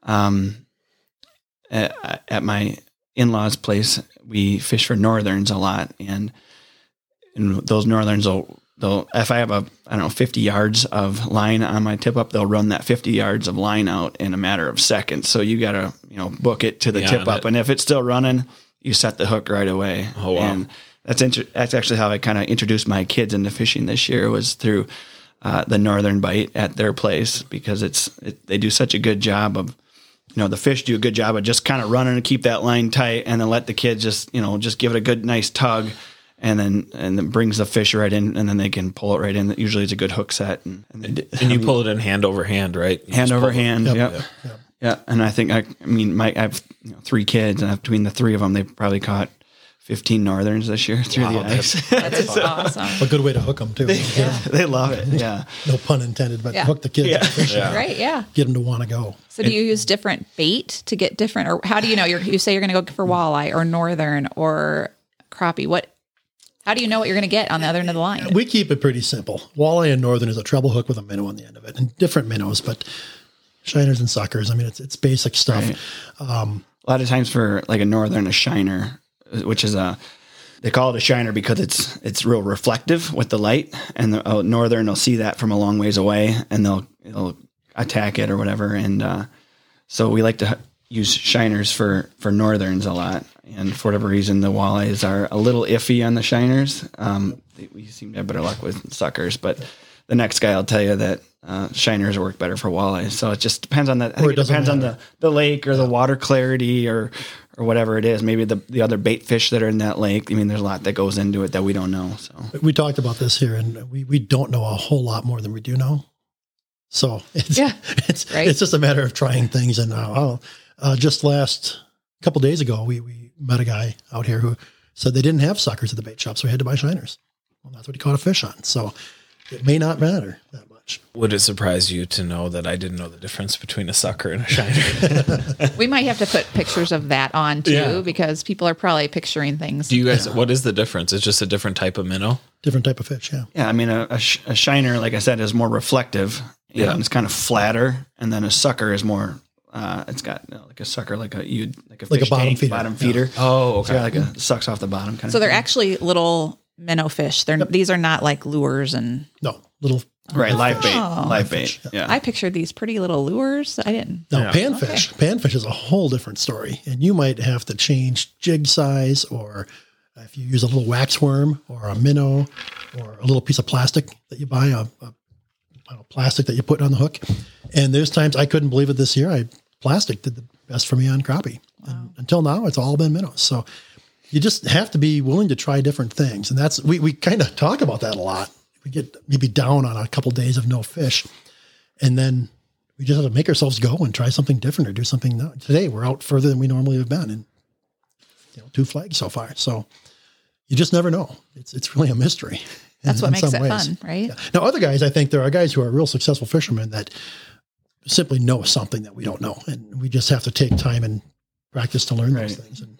Um, at, at my in-laws place we fish for northerns a lot and and those northerns will they'll if i have a i don't know 50 yards of line on my tip up they'll run that 50 yards of line out in a matter of seconds so you gotta you know book it to the Be tip up it. and if it's still running you set the hook right away Oh, wow. and that's inter- that's actually how i kind of introduced my kids into fishing this year was through uh, the northern bite at their place because it's it, they do such a good job of you know the fish do a good job of just kind of running and keep that line tight and then let the kids just you know just give it a good nice tug and then and then brings the fish right in and then they can pull it right in usually it's a good hook set and, and, they, and you pull it in hand over hand, right? You hand over pull it- hand Yep. yep. yeah and i think i, I mean my i have you know, three kids and between the three of them they probably caught 15 northerns this year through the ice That's awesome. A good way to hook them too. they love it yeah No pun intended, but Yeah. hook the kids, Yeah. fish, Right? Yeah. get them to want to go. So do you use different bait to get different, or how do you know? You're, you say you're going to go for walleye or northern or crappie. What? How do you know what you're going to get on the other end of the line? We keep it pretty simple. Walleye and northern is a treble hook with a minnow on the end of it, and different minnows, but shiners and suckers. I mean, it's it's basic stuff. Um, a lot of times for like a northern a shiner which is a they call it a shiner because it's it's real reflective with the light and the uh, northern will see that from a long ways away and they'll they'll attack it or whatever and uh, so we like to use shiners for for northerns a lot and for whatever reason the walleyes are a little iffy on the shiners. Um, they- we seem to have better luck with suckers but the next guy will tell you that uh, shiners work better for walleyes so it just depends on that I it it depends on the the lake or the water clarity or or whatever it is. Maybe the the other bait fish that are in that lake. I mean, there's a lot that goes into it that we don't know. So We talked about this here, and we, we don't know a whole lot more than we do know. So it's Yeah, it's right. it's just a matter of trying things. And uh, oh, uh, just last couple days ago, we we met a guy out here who said they didn't have suckers at the bait shop, so we had to buy shiners. Well, that's what he caught a fish on. So it may not matter that much. Would it surprise you to know that I didn't know the difference between a sucker and a shiner? We might have to put pictures of that on too, Yeah. because people are probably picturing things. Do you guys? What is the difference? It's just a different type of minnow. Different type of fish, yeah. yeah, I mean, a, a, sh- a shiner, like I said, is more reflective. Yeah, Yeah. and it's kind of flatter, and then a sucker is more. Uh, it's got you know, like a sucker, like a you like a Like a bottom tank, feeder, bottom yeah. feeder. Oh, So like a sucks off the bottom kind so of. So they're thing. actually little minnow fish. They're these are not like lures, and No, little right live bait, Oh. live bait. Yeah, I pictured these pretty little lures. I didn't. No, Yeah. panfish. Panfish is a whole different story, and you might have to change jig size, or if you use a little wax worm or a minnow, or a little piece of plastic that you buy, a, don't know, plastic that you put on the hook. And there's times I couldn't believe it this year. I plastic did the best for me on crappie. And until now, it's all been minnows. So you just have to be willing to try different things, and that's we we kind of talk about that a lot. We get maybe down on a couple days of no fish, and then we just have to make ourselves go and try something different or do something. No, today we're out further than we normally have been, and you know, two flags so far. So you just never know. It's it's really a mystery. That's in- what in makes it ways. fun, right? Yeah. Now, other guys, I think there are guys who are real successful fishermen that simply know something that we don't know, and we just have to take time and practice to learn those things. And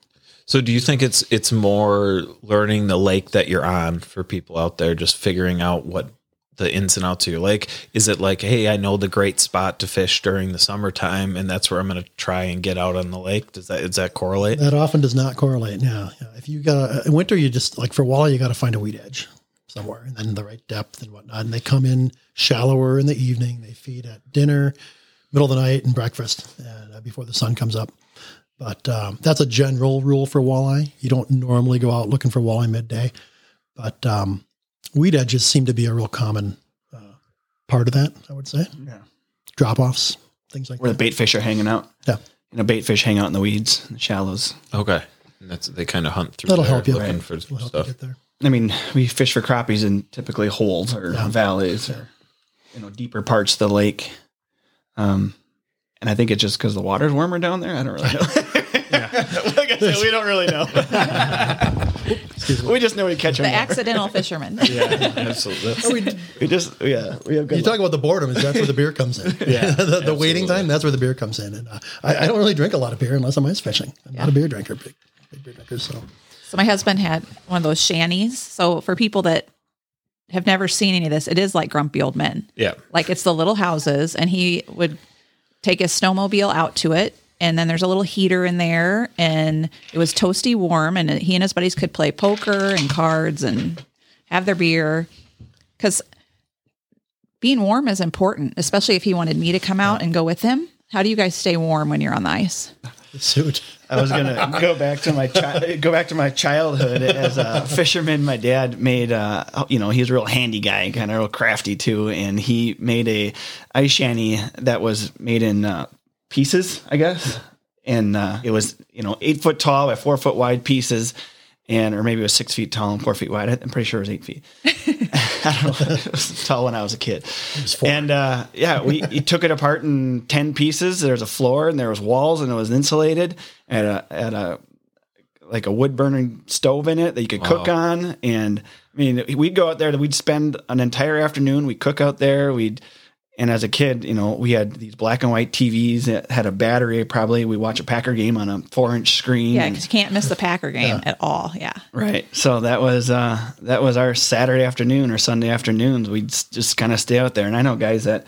So, do you think it's it's more learning the lake that you're on for people out there, just figuring out what the ins and outs of your lake? Is it like, hey, I know the great spot to fish during the summertime, and that's where I'm going to try and get out on the lake? Does that does that correlate? that often does not correlate. Yeah. If you got in winter, you just like for walleye, you got to find a weed edge somewhere, and then the right depth and whatnot. And they come in shallower in the evening. They feed at dinner, middle of the night and breakfast and, uh, before the sun comes up. But um, that's a general rule for walleye. You don't normally go out looking for walleye midday, but um, weed edges seem to be a real common uh, part of that. I would say Yeah. drop offs, things like Where the that. bait fish are hanging out. Yeah. You know, bait fish hang out in the weeds, in the shallows. Okay. And that's they kind of hunt through That'll there help you. looking Right. for Will help you stuff. get there. I mean, we fish for crappies in typically holes or valleys or you know deeper parts of the lake. Um, and I think it's just because the water's warmer down there. I don't really know. like I said, we don't really know. we just know we catch The them. accidental fisherman. Yeah, absolutely. We just yeah, we have good. You talk about the boredom, is that's where the beer comes in. Yeah, the, the waiting time, that's where the beer comes in. And uh, I, I don't really drink a lot of beer unless I'm ice fishing. I'm not a beer drinker, big, big beer drinker. So So my husband had one of those shanties. So for people that have never seen any of this, it is like grumpy old men. Yeah. Like it's the little houses, and he would take a snowmobile out to it. And then there's a little heater in there, and it was toasty warm. And he and his buddies could play poker and cards and have their beer. Because being warm is important, especially if he wanted me to come out and go with him. How do you guys stay warm when you're on the ice? Suit. I was gonna go back to my chi- go back to my childhood as a fisherman. My dad made, uh, you know, he's a real handy guy, kind of a real crafty too, and he made a ice shanty that was made in uh, pieces, I guess, and uh, it was you know eight foot tall by four foot wide pieces. And or maybe it was six feet tall and four feet wide. I'm pretty sure it was eight feet. I don't know. It was tall when I was a kid. And uh, yeah, we he took it apart in ten pieces. There was a floor and there was walls and it was insulated and a at a like a wood burning stove in it that you could cook on. And I mean, we'd go out there. We'd spend an entire afternoon. We'd cook out there. We'd and as a kid, you know, we had these black and white TVs that had a battery. Probably we watch a Packer game on a four inch screen. Yeah, because you can't miss the Packer game at all. Yeah. Right. So that was uh that was our Saturday afternoon or Sunday afternoons. We'd just kind of stay out there. And I know guys that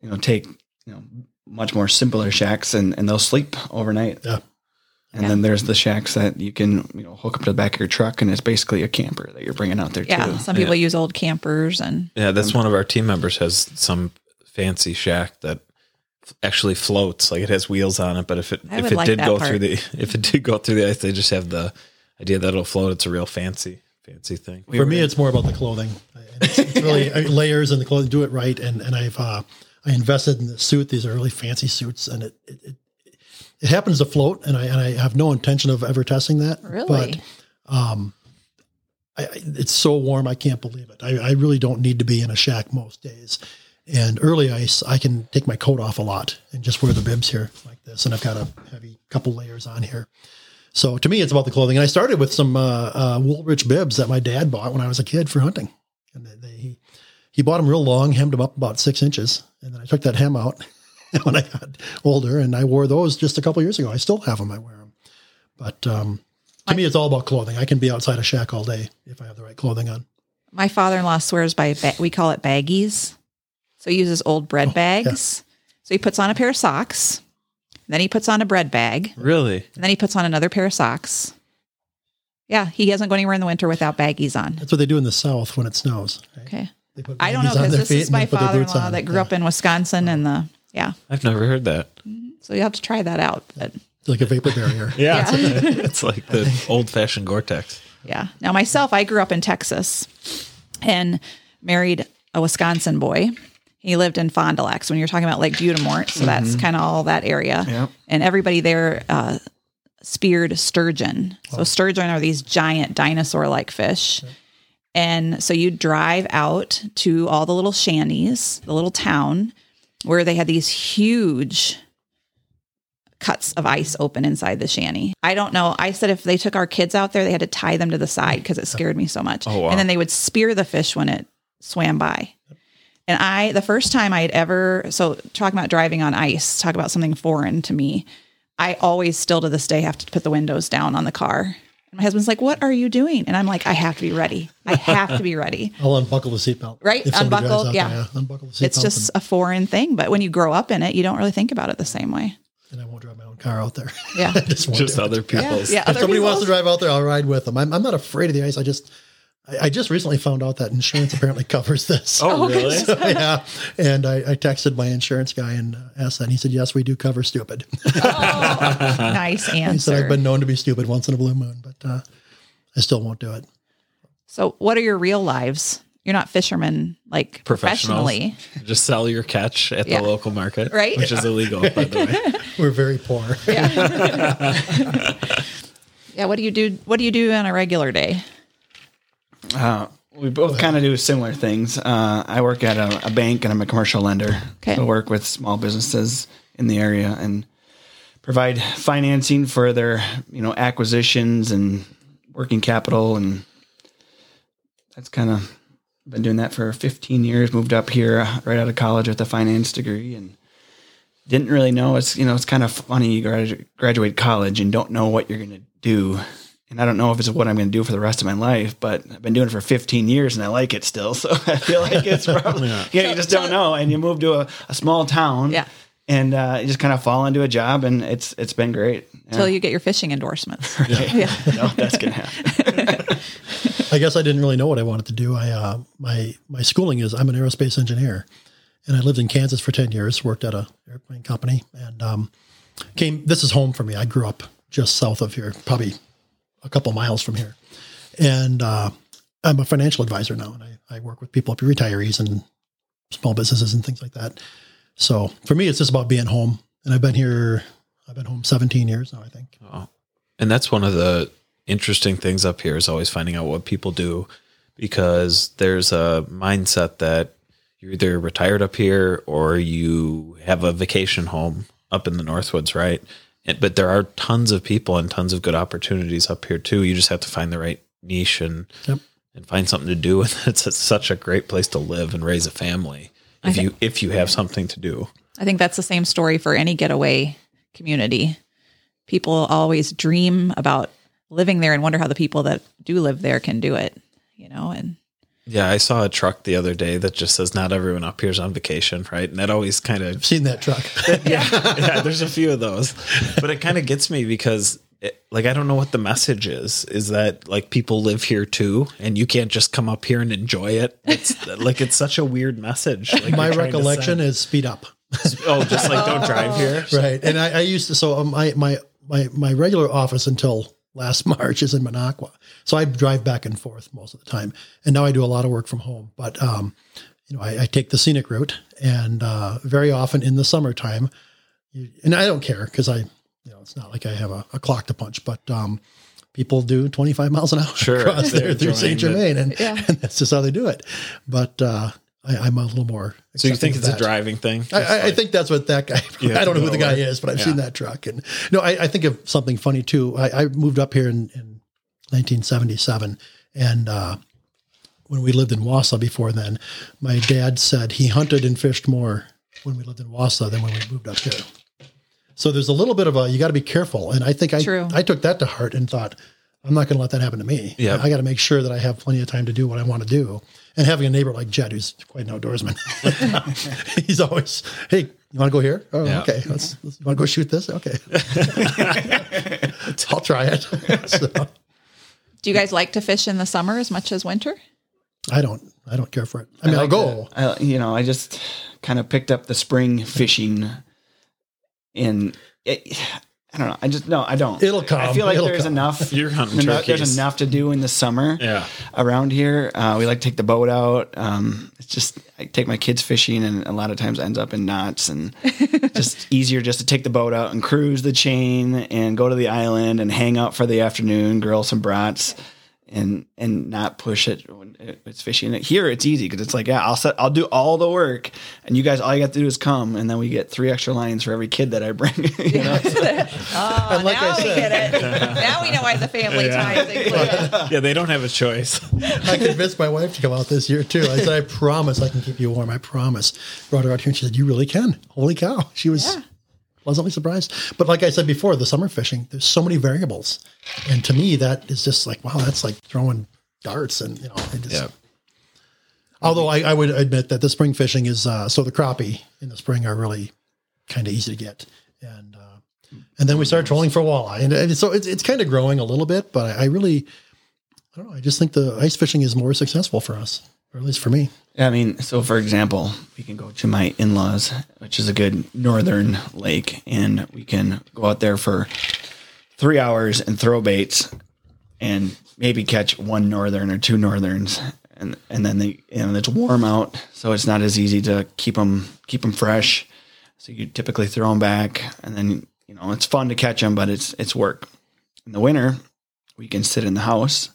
you know take you know much more simpler shacks and and they'll sleep overnight. Yeah. And then there's the shacks that you can you know hook up to the back of your truck and it's basically a camper that you're bringing out there Yeah. too. Some people use old campers and Yeah, that's one of our team members has some fancy shack that actually floats. Like it has wheels on it, but if it I if it like did go part. through the if it did go through the ice, they just have the idea that it'll float. It's a real fancy fancy thing. For me, it's more about the clothing. It's, it's really I layers and the clothing. Do it right, and and I've uh, I invested in the suit. These are really fancy suits, and it it, it it happens to float, and I and I have no intention of ever testing that. really. But I, I- it's so warm, I can't believe it. I, I really don't need to be in a shack most days. And early ice, I can take my coat off a lot and just wear the bibs here like this. And I've got a heavy couple layers on here. So to me, it's about the clothing. And I started with some uh, uh, Woolrich bibs that my dad bought when I was a kid for hunting. And they, they, he, he bought them real long, hemmed them up about six inches. And then I took that hem out when I got older and I wore those just a couple years ago. I still have them. I wear them. But um, to me, it's all about clothing. I can be outside a shack all day if I have the right clothing on. My father in law swears by, ba- we call it baggies. So he uses old bread bags. So he puts on a pair of socks. Then he puts on a bread bag. Really? And then he puts on another pair of socks. Yeah, he doesn't go anywhere in the winter without baggies on. That's what they do in the South when it snows. right? Okay. I don't know because this is my they put their father in boots law that grew Yeah. up in Wisconsin and the, yeah. I've never heard that. So you have to try that out. But It's like a vapor barrier. Yeah, it's like the old fashioned Gore-Tex. Yeah. Now, myself, I grew up in Texas and married a Wisconsin boy. He lived in Fond du Lac. So when you're talking about Lake Butte des Morts, so that's kind of all that area. Yep. And everybody there uh, speared sturgeon. So sturgeon are these giant dinosaur-like fish. And so you drive out to all the little shanties, the little town, where they had these huge cuts of ice open inside the shanty. I don't know. I said if they took our kids out there, they had to tie them to the side because it scared me so much. Oh, wow. And then they would spear the fish when it swam by. And I, the first time I had ever, so talking about driving on ice, talk about something foreign to me. I always still to this day have to put the windows down on the car. And my husband's like, "What are you doing?" And I'm like, "I have to be ready. I have to be ready." I'll unbuckle the seatbelt. Right, unbuckle, drives out yeah. there, Unbuckle the seatbelt. It's just a foreign thing, but when you grow up in it, you don't really think about it the same way. and, and I won't drive my own car out there. Yeah. Just Just do it. other people's. Yeah, If other somebody wants to drive out there, I'll ride with them. I'm, I'm not afraid of the ice. I just, I, I just recently found out that insurance apparently covers this. Oh, really? So, yeah. And I, I texted my insurance guy and uh, asked that. And he said, yes, we do cover stupid. nice answer. he said. I've been known to be stupid once in a blue moon, but uh, I still won't do it. so, what are your real lives? You're not fishermen like professionally, Just sell your catch at Yeah. the local market, Right? Which is illegal, by the way. We're very poor. Yeah. Yeah. What do you do? What do you do on a regular day? Uh, we both kind of do similar things. Uh, I work at a, a bank and I'm a commercial lender. Okay. So I work with small businesses in the area and provide financing for their, you know, acquisitions and working capital. And that's kind of been doing that for 15 years. Moved up here uh, right out of college with a finance degree and didn't really know. It's, you know, it's kind of funny. You gradu- graduate college and don't know what you're going to do. And I don't know if it's what I'm going to do for the rest of my life, but I've been doing it for 15 years and I like it still. So I feel like it's probably, yeah. you just don't know. And you move to a, a small town Yeah. and uh, you just kind of fall into a job and it's, it's been great. Yeah. You get your fishing endorsements. yeah. no, that's going to happen. I guess I didn't really know what I wanted to do. I uh, my my schooling is I'm an aerospace engineer, and I lived in Kansas for ten years. Worked at a airplane company, and um, came. This is home for me. I grew up just south of here, probably a couple miles from here, and uh, I'm a financial advisor now, and I, I work with people, up here, retirees, and small businesses and things like that. So for me, it's just about being home, and I've been here. I've been home 17 years now, I think. And that's one of the interesting things up here is always finding out what people do because there's a mindset that you're either retired up here or you have a vacation home up in the Northwoods, right? And, but there are tons of people and tons of good opportunities up here too. You just have to find the right niche and Yep. and find something to do. And it's, it's such a great place to live and raise a family if you if you have something to do. I think that's the same story for any getaway community. People always dream about living there and wonder how the people that do live there can do it, you know, and Yeah, I saw a truck the other day that just says not everyone up here's on vacation, right? And that always kind of seen that truck. yeah, yeah. there's a few of those. But it kind of gets me because it, like I don't know what the message is. Is that like people live here too and you can't just come up here and enjoy it? It's like it's such a weird message. Like My you're trying to recollection is speed up. oh, just like don't drive here. right and I, I used to so um, my my my my regular office until last march is in Minocqua so i drive back and forth most of the time. And now i do a lot of work from home. But um you know i, I take the scenic route. And uh very often in the summertime you, and i don't care because i you know it's not like i have a, a clock to punch. But um people do 25 miles an hour Sure, across there through st germain. And, Yeah. and that's just how they do it. But uh I, i'm a little more So you think it's of a driving thing? I, I, I think that's what that guy. I don't know who the guy away. is, but I've Yeah. seen that truck. And no, I, I think of something funny too. I, I moved up here in, in 1977, and uh, when we lived in Wausau before then, my dad said he hunted and fished more when we lived in Wausau than when we moved up here. So there's a little bit of a you got to be careful, and I think I True. I took that to heart and thought I'm not going to let that happen to me. Yeah. I got to make sure that I have plenty of time to do what I want to do. And having a neighbor like Jed, who's quite an outdoorsman, he's always, hey, you want to go here? Oh, Yeah. okay. Let's, let's, you want to go shoot this? Okay. I'll try it. so, do you guys like to fish in the summer as much as winter? I don't, I don't care for it. I mean, I like will go. the- I, you know, I just kind of picked up the spring fishing, and it, I don't know. I just no, I don't. It'll come. I feel like It'll there's come. enough. You're hunting enough- turkeys. There's enough to do in the summer. Yeah. around here, uh, we like to take the boat out. Um, it's just I take my kids fishing, and a lot of times ends up in knots, and just easier just to take the boat out and cruise the chain and go to the island and hang out for the afternoon, grill some brats, and and not push it when it's fishing. Here it's easy because it's like yeah, I'll set, I'll do all the work, and you guys all you got to do is come, and then we get three extra lines for every kid that I bring. you know? Oh, like now I we get it. now we know why the family time is included. Yeah, they don't have a choice. I convinced my wife to come out this year too. I said, I promise I can keep you warm. I promise. Brought her out here and she said, You really can. Holy cow. She was Yeah. Pleasantly surprised. But like I said before, the summer fishing, there's so many variables. And to me, that is just like, wow, that's like throwing darts and you know, it just, Yeah. although I, I would admit that the spring fishing is uh, so the crappie in the spring are really kind of easy to get. And uh, and then we started trolling for walleye. And, and so it's it's kind of growing a little bit, but I, I really I don't know. I just think the ice fishing is more successful for us, or at least for me. I mean, so for example, we can go to my in laws, which is a good northern lake, and we can go out there for three hours and throw baits and maybe catch one northern or two northerns. And, and then they, you know, it's warm out, so it's not as easy to keep them, keep them fresh. So you typically throw them back and then, you know, it's fun to catch them, but it's, it's work. In the winter, we can sit in the house,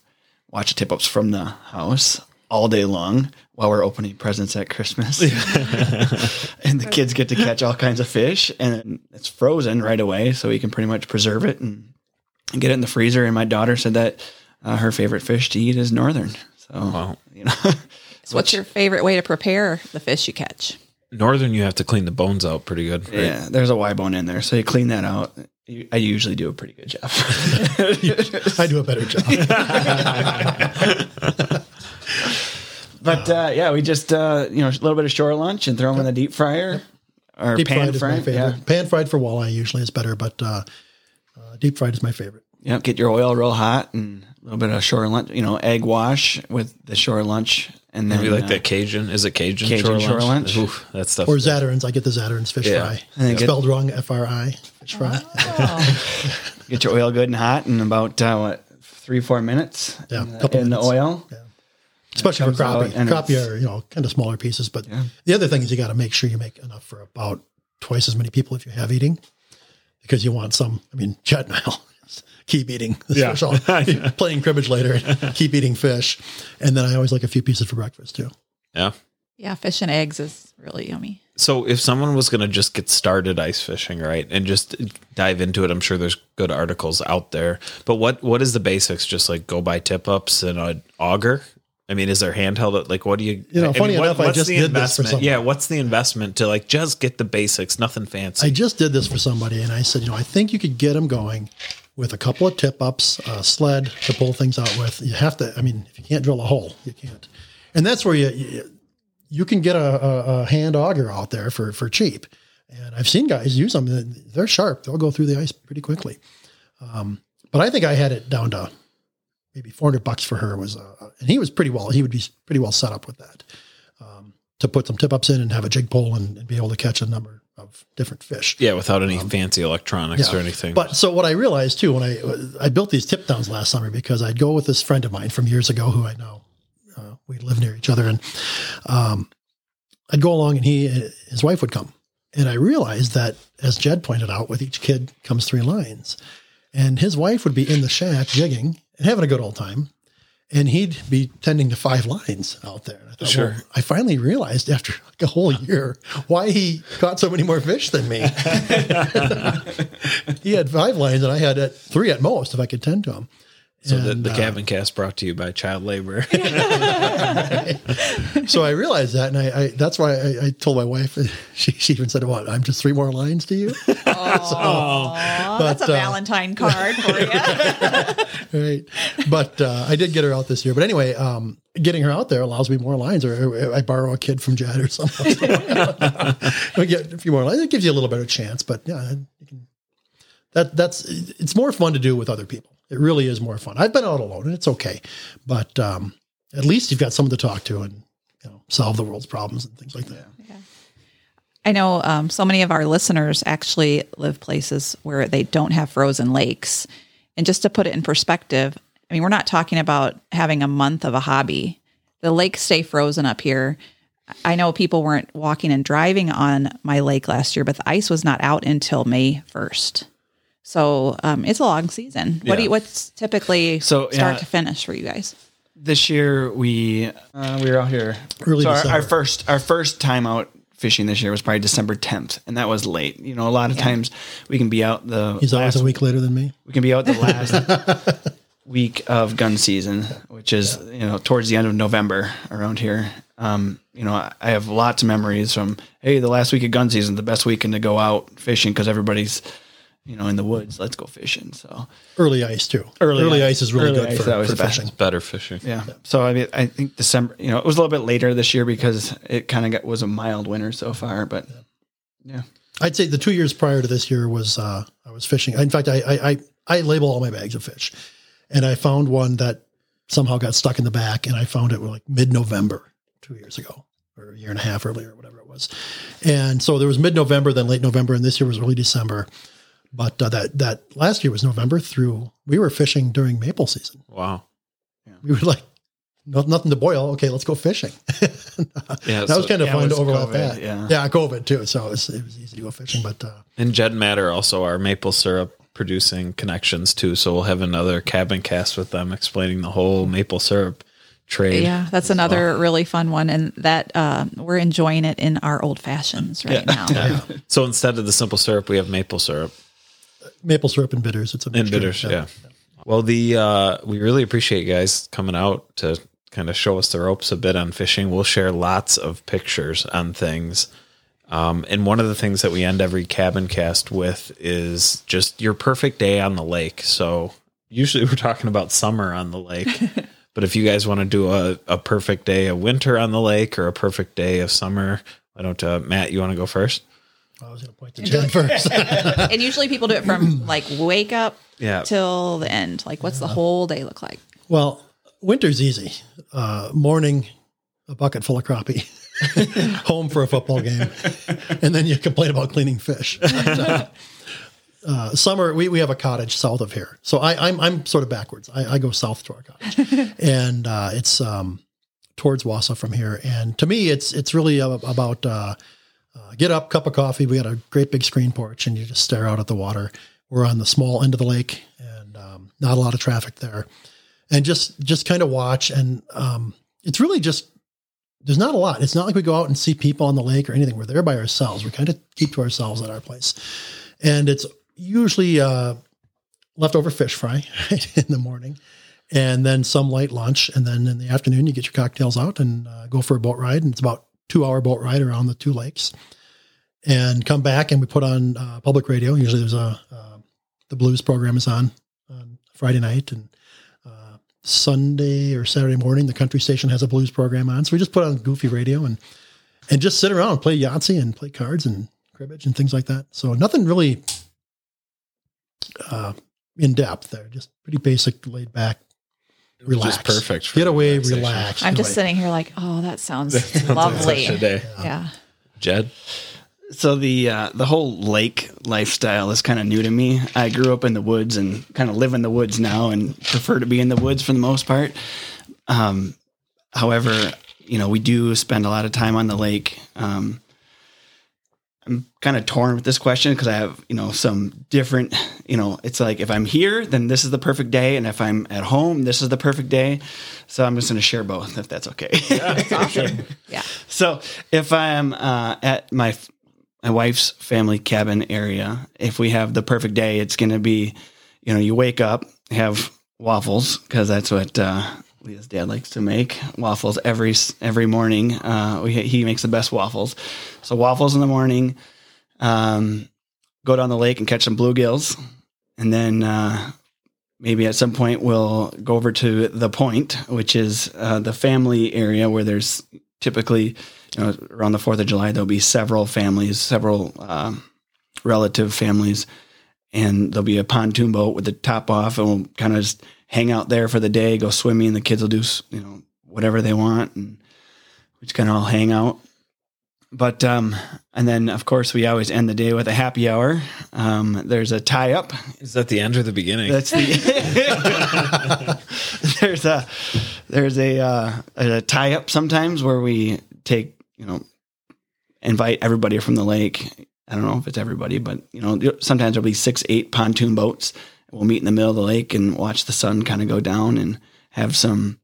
watch tip ups from the house all day long while we're opening presents at Christmas. and the kids get to catch all kinds of fish and it's frozen right away. So we can pretty much preserve it and, and get it in the freezer. And my daughter said that uh, her favorite fish to eat is northern. So, you know, So what's your favorite way to prepare the fish you catch? Northern, you have to clean the bones out pretty good. Right? yeah, there's a Y bone in there. So you clean that out. I usually do a pretty good job. I do a better job. But uh, yeah, we just uh, you know a little bit of shore lunch and throw them in the deep fryer or deep pan fried is my favorite. Yeah, Pan fried for walleye usually is better, but uh, uh, deep fried is my favorite. yeah. Get your oil real hot and a little bit of shore lunch. You know, egg wash with the shore lunch, and then Maybe like uh, that Cajun. Is it Cajun, Cajun shore lunch? Oof, that stuff. Or Zatarain's. I get the Zatarain's fish Yeah. fry. And then get- Spelled wrong, F R I, fish fry. Get your oil good and hot in about uh, what three four minutes. Yeah, in, the- couple in the minutes. oil. Especially for comes crappie. and Crappie are, you know, kind of smaller pieces. But the other thing is you got to make sure you make enough for about twice as many people if you have eating because you want some. I mean, Chad and I'll keep eating this Yeah. fish playing cribbage later and keep eating fish. And then I always like a few pieces for breakfast too. yeah. Yeah, fish and eggs is really yummy. So if someone was going to just get started ice fishing, right, and just dive into it, I'm sure there's good articles out there. But what what is the basics? Just like go buy tip ups and an auger. I mean, is there handheld? Like, what do you? You know, I funny mean, enough, I what's just the did this for investment? Yeah, what's the investment to like just get the basics? Nothing fancy. I just did this for somebody, and I said, you know, I think you could get them going with a couple of tip ups, a sled to pull things out with. You have to. I mean, if you can't drill a hole, you can't. And that's where you you, you can get a, a, a hand auger out there for for cheap. And I've seen guys use them. They're sharp. They'll go through the ice pretty quickly. Um, but I think I had it down to maybe 400 bucks for her was, uh, and he was pretty well, he would be pretty well set up with that um, to put some tip ups in and have a jig pole and, and be able to catch a number of different fish. yeah, without any fancy electronics or anything. But so what I realized too when I I built these tip downs last summer because I'd go with this friend of mine from years ago who I know uh, we live near each other and um, I'd go along and he his wife would come and I realized that as Jed pointed out with each kid comes three lines and his wife would be in the shack jigging and having a good old time and he'd be tending to five lines out there. I thought, Sure. well, I finally realized after like a whole year why he caught so many more fish than me. he had five lines and I had at three at most if I could tend to them. So the, And, the uh, cabin cast brought to you by child labor. so I realized that, and I, I that's why I, I told my wife. She, she even said, "What? I'm just three more lines to you." Oh, that's a uh, Valentine card for you. right. But uh, I did get her out this year. But anyway, um, getting her out there allows me more lines, or I borrow a kid from Jed or something. we get a few more lines. It gives you a little better chance. But yeah, you can, that that's it's more fun to do with other people. It really is more fun. I've been out alone, and it's okay. But um, at least you've got someone to talk to and you know solve the world's problems and things like that. I know um, so many of our listeners actually live places where they don't have frozen lakes. And just to put it in perspective, I mean, we're not talking about having a month of a hobby. The lakes stay frozen up here. I know people weren't walking and driving on my lake last year, but the ice was not out until May 1st. So um, it's a long season. What do you, what's typically So, start yeah. to finish for you guys? This year we uh, we were out here Early So our, our first our first time out fishing this year was probably December 10th, and that was late. You know, a lot of times we can be out the He's always last a week later than me. we can be out the last week of gun season, which is you know towards the end of November around here. Um, you know, I I have lots of memories from hey, the last week of gun season, the best weekend to go out fishing because everybody's you know in the woods. Let's go fishing. So Early ice too. Early Early, ice. ice is really Early good ice, for, that was for the best. fishing. Better fishing. yeah. So I mean, I think December. You know, it was a little bit later this year because it kind of was a mild winter so far. But yeah, I'd say the two years prior to this year was uh, I was fishing. In fact, I, I I I label all my bags of fish, and I found one that somehow got stuck in the back, and I found it like mid November two years ago or a year and a half earlier, whatever it was. And so there was mid November, then late November, and this year was early December. But uh, that that last year was November through. We were fishing during maple season. Wow. We were like, no, nothing to boil. Okay, let's go fishing. Yeah. that was kind of yeah, fun to overlap COVID, that. yeah. yeah, COVID too. So it was, it was easy to go fishing. But uh, and Jed and Matt also our maple syrup producing connections too. So we'll have another Cabincast with them explaining the whole maple syrup trade. Yeah, that's another really fun one, and that uh, we're enjoying it in our old fashions right now. Yeah. So instead of the simple syrup, we have maple syrup maple syrup and bitters. It's a and mixture. bitters. Yeah. Well, the uh, we really appreciate you guys coming out to kind of show us the ropes a bit on fishing. We'll share lots of pictures on things. Um, and one of the things that we end every Cabincast with is just your perfect day on the lake. So usually we're talking about summer on the lake. but if you guys want to do a, a perfect day of winter on the lake or a perfect day of summer, why don't uh, Matt, you want to go first? I was going to point to Jen first. and usually people do it from like wake up Yeah. till the end. Like, what's the whole day look like? well, winter's easy. Uh, morning, a bucket full of crappie. Home for a football game, and then you complain about cleaning fish. uh, summer, we, we have a cottage south of here, so I, I'm I'm sort of backwards. I, I go south to our cottage, and uh, it's um, towards Wausau from here. And to me, it's it's really a- about uh, get up, cup of coffee. We got a great big screen porch, and you just stare out at the water. We're on the small end of the lake, and um, not a lot of traffic there, and just just kind of watch. And um, it's really just there's not a lot. It's not like we go out and see people on the lake or anything. We're there by ourselves. We kind of keep to ourselves at our place, and it's usually uh, leftover fish fry right, in the morning, and then some light lunch, and then in the afternoon you get your cocktails out and uh, go for a boat ride. And it's about two hour boat ride around the two lakes, and come back and we put on uh, public radio. Usually there's a uh, the blues program is on on Friday night and. uh, Sunday or Saturday morning, the country station has a blues program on. So we just put on goofy radio and and just sit around and play Yahtzee and play cards and cribbage and things like that. So nothing really uh, in depth there. Just pretty basic, laid back, relax. Just perfect. for Get away, relax. I'm just away. sitting here like, oh, that sounds Such a lovely. day. Yeah. Jed? So the uh, the whole lake lifestyle is kind of new to me. I grew up in the woods and kind of live in the woods now, and prefer to be in the woods for the most part. Um, however, you know we do spend a lot of time on the lake. Um, I'm kind of torn with this question because I have you know some different. You know, it's like if I'm here, then this is the perfect day, and if I'm at home, this is the perfect day. So I'm just going to share both, if that's okay. Yeah. So if I'm uh, at my my wife's family cabin area, if we have the perfect day, it's going to be, you know, you wake up, have waffles because that's what uh, Leah's dad likes to make waffles every every morning. Uh, we, he makes the best waffles, so waffles in the morning. Um, go down the lake and catch some bluegills, and then. Uh, Maybe at some point we'll go over to the point, which is uh, the family area where there's typically you know, around the Fourth of July, there'll be several families, several uh, relative families, and there'll be a pontoon boat with the top off, and we'll kind of just hang out there for the day, go swimming. The kids will do you know whatever they want, and we just kind of all hang out. But um, and then of course we always end the day with a happy hour. Um, there's a tie up Is that the end or the beginning? that's the there's a there's a, uh, a tie up sometimes where we take you know invite everybody from the lake. I don't know if it's everybody, but you know sometimes there'll be six eight pontoon boats. We'll meet in the middle of the lake and watch the sun kind of go down and have some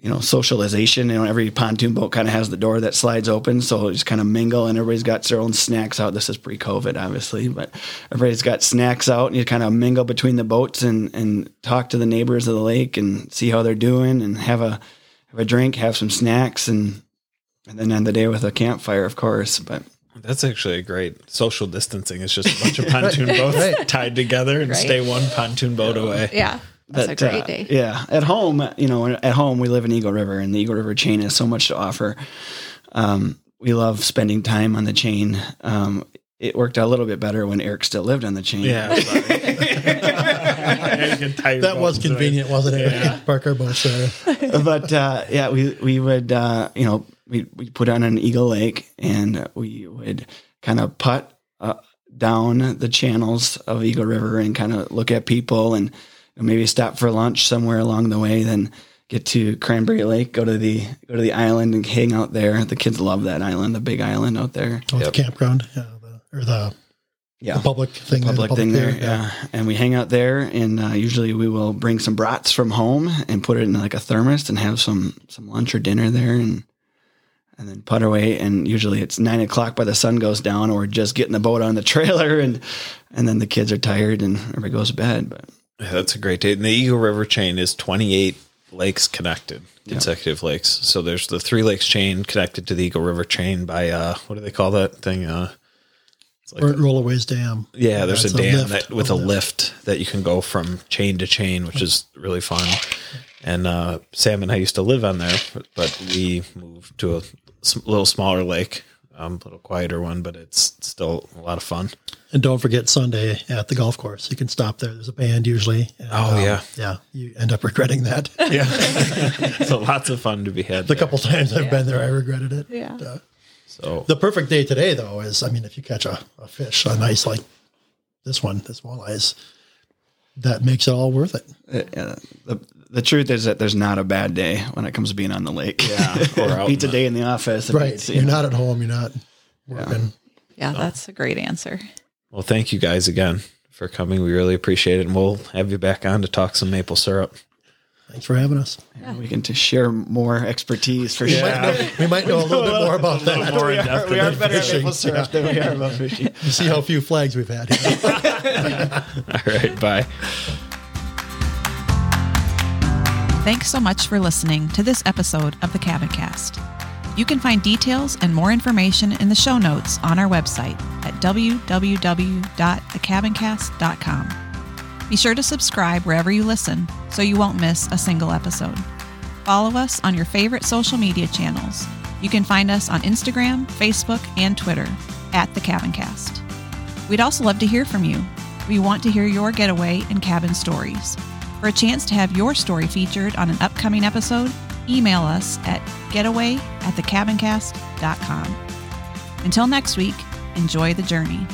you know socialization. You know every pontoon boat kind of has the door that slides open, so just kind of mingle and everybody's got their own snacks out. This is pre-COVID, obviously, but everybody's got snacks out and you kind of mingle between the boats and and talk to the neighbors of the lake and see how they're doing and have a have a drink, have some snacks, and and then end the day with a campfire, of course. But That's actually a great social distancing. It's just a bunch of pontoon boats Right. tied together and Right. stay one pontoon boat away. Yeah. That's But, a great uh, day. Yeah, at home, you know, at home we live in Eagle River, and the Eagle River chain has so much to offer. Um, we love spending time on the chain. Um, it worked out a little bit better when Erik still lived on the chain. Yeah. that was convenient, wasn't it? Park our boats there. but uh, yeah, we we would uh, you know we we put on an Eagle Lake and we would kind of putt uh, down the channels of Eagle River and kind of look at people and maybe stop for lunch somewhere along the way. Then get to Cranberry Lake, go to the go to the island and hang out there. The kids love that island, the big island out there. Oh, the campground, yeah, the, or the, Yeah, the public thing. there, the public thing there. pier, Yeah. And we hang out there, and uh, usually we will bring some brats from home and put it in like a thermos and have some some lunch or dinner there, and and then put away. And usually it's nine o'clock by the sun goes down, or just getting the boat on the trailer, and and then the kids are tired and everybody goes to bed. But Yeah, that's a great day. And the Eagle River chain is 28 lakes connected, consecutive lakes. So there's the three lakes chain connected to the Eagle River chain by uh, what do they call that thing? Uh, it's like Burnt Rollways Dam. yeah, there's That's a dam lift, that with a lift that you can go from chain to chain, which is really fun. And uh, Sam and I used to live on there, but- but we moved to a s- little smaller lake, um, a little quieter one, but it's still a lot of fun. And don't forget Sunday at the golf course. You can stop there. There's a band usually. and, Oh, um, yeah. yeah. You end up regretting that. Yeah, so lots of fun to be had. the there. couple times I've been there, I regretted it. Yeah. Uh, So the perfect day today, though, is I mean, if you catch a, a fish, a nice like this one, this walleyes, that makes it all worth it. uh, the the truth is that there's not a bad day when it comes to being on the lake. Yeah, or out beats a day in the office. Right. beats, you You're know. not at home. You're not working. Yeah, that's a great answer. Well, thank you guys again for coming. We really appreciate it, and we'll have you back on to talk some maple syrup. Thanks for having us. We can to share more expertise for sure. might know, we might know a little bit more about that. more we are, we are than better at maple syrup than we are about fishing. You see how few flags we've had. Here. All right, bye. Thanks so much for listening to this episode of the Cabincast. You can find details and more information in the show notes on our website at www.thecabincast.com. Be sure to subscribe wherever you listen so you won't miss a single episode. Follow us on your favorite social media channels. You can find us on Instagram, Facebook, and Twitter at The Cabincast. We'd also love to hear from you. We want to hear your getaway and cabin stories. For a chance to have your story featured on an upcoming episode, email us at getaway at thecabincast.com. Until next week, enjoy the journey.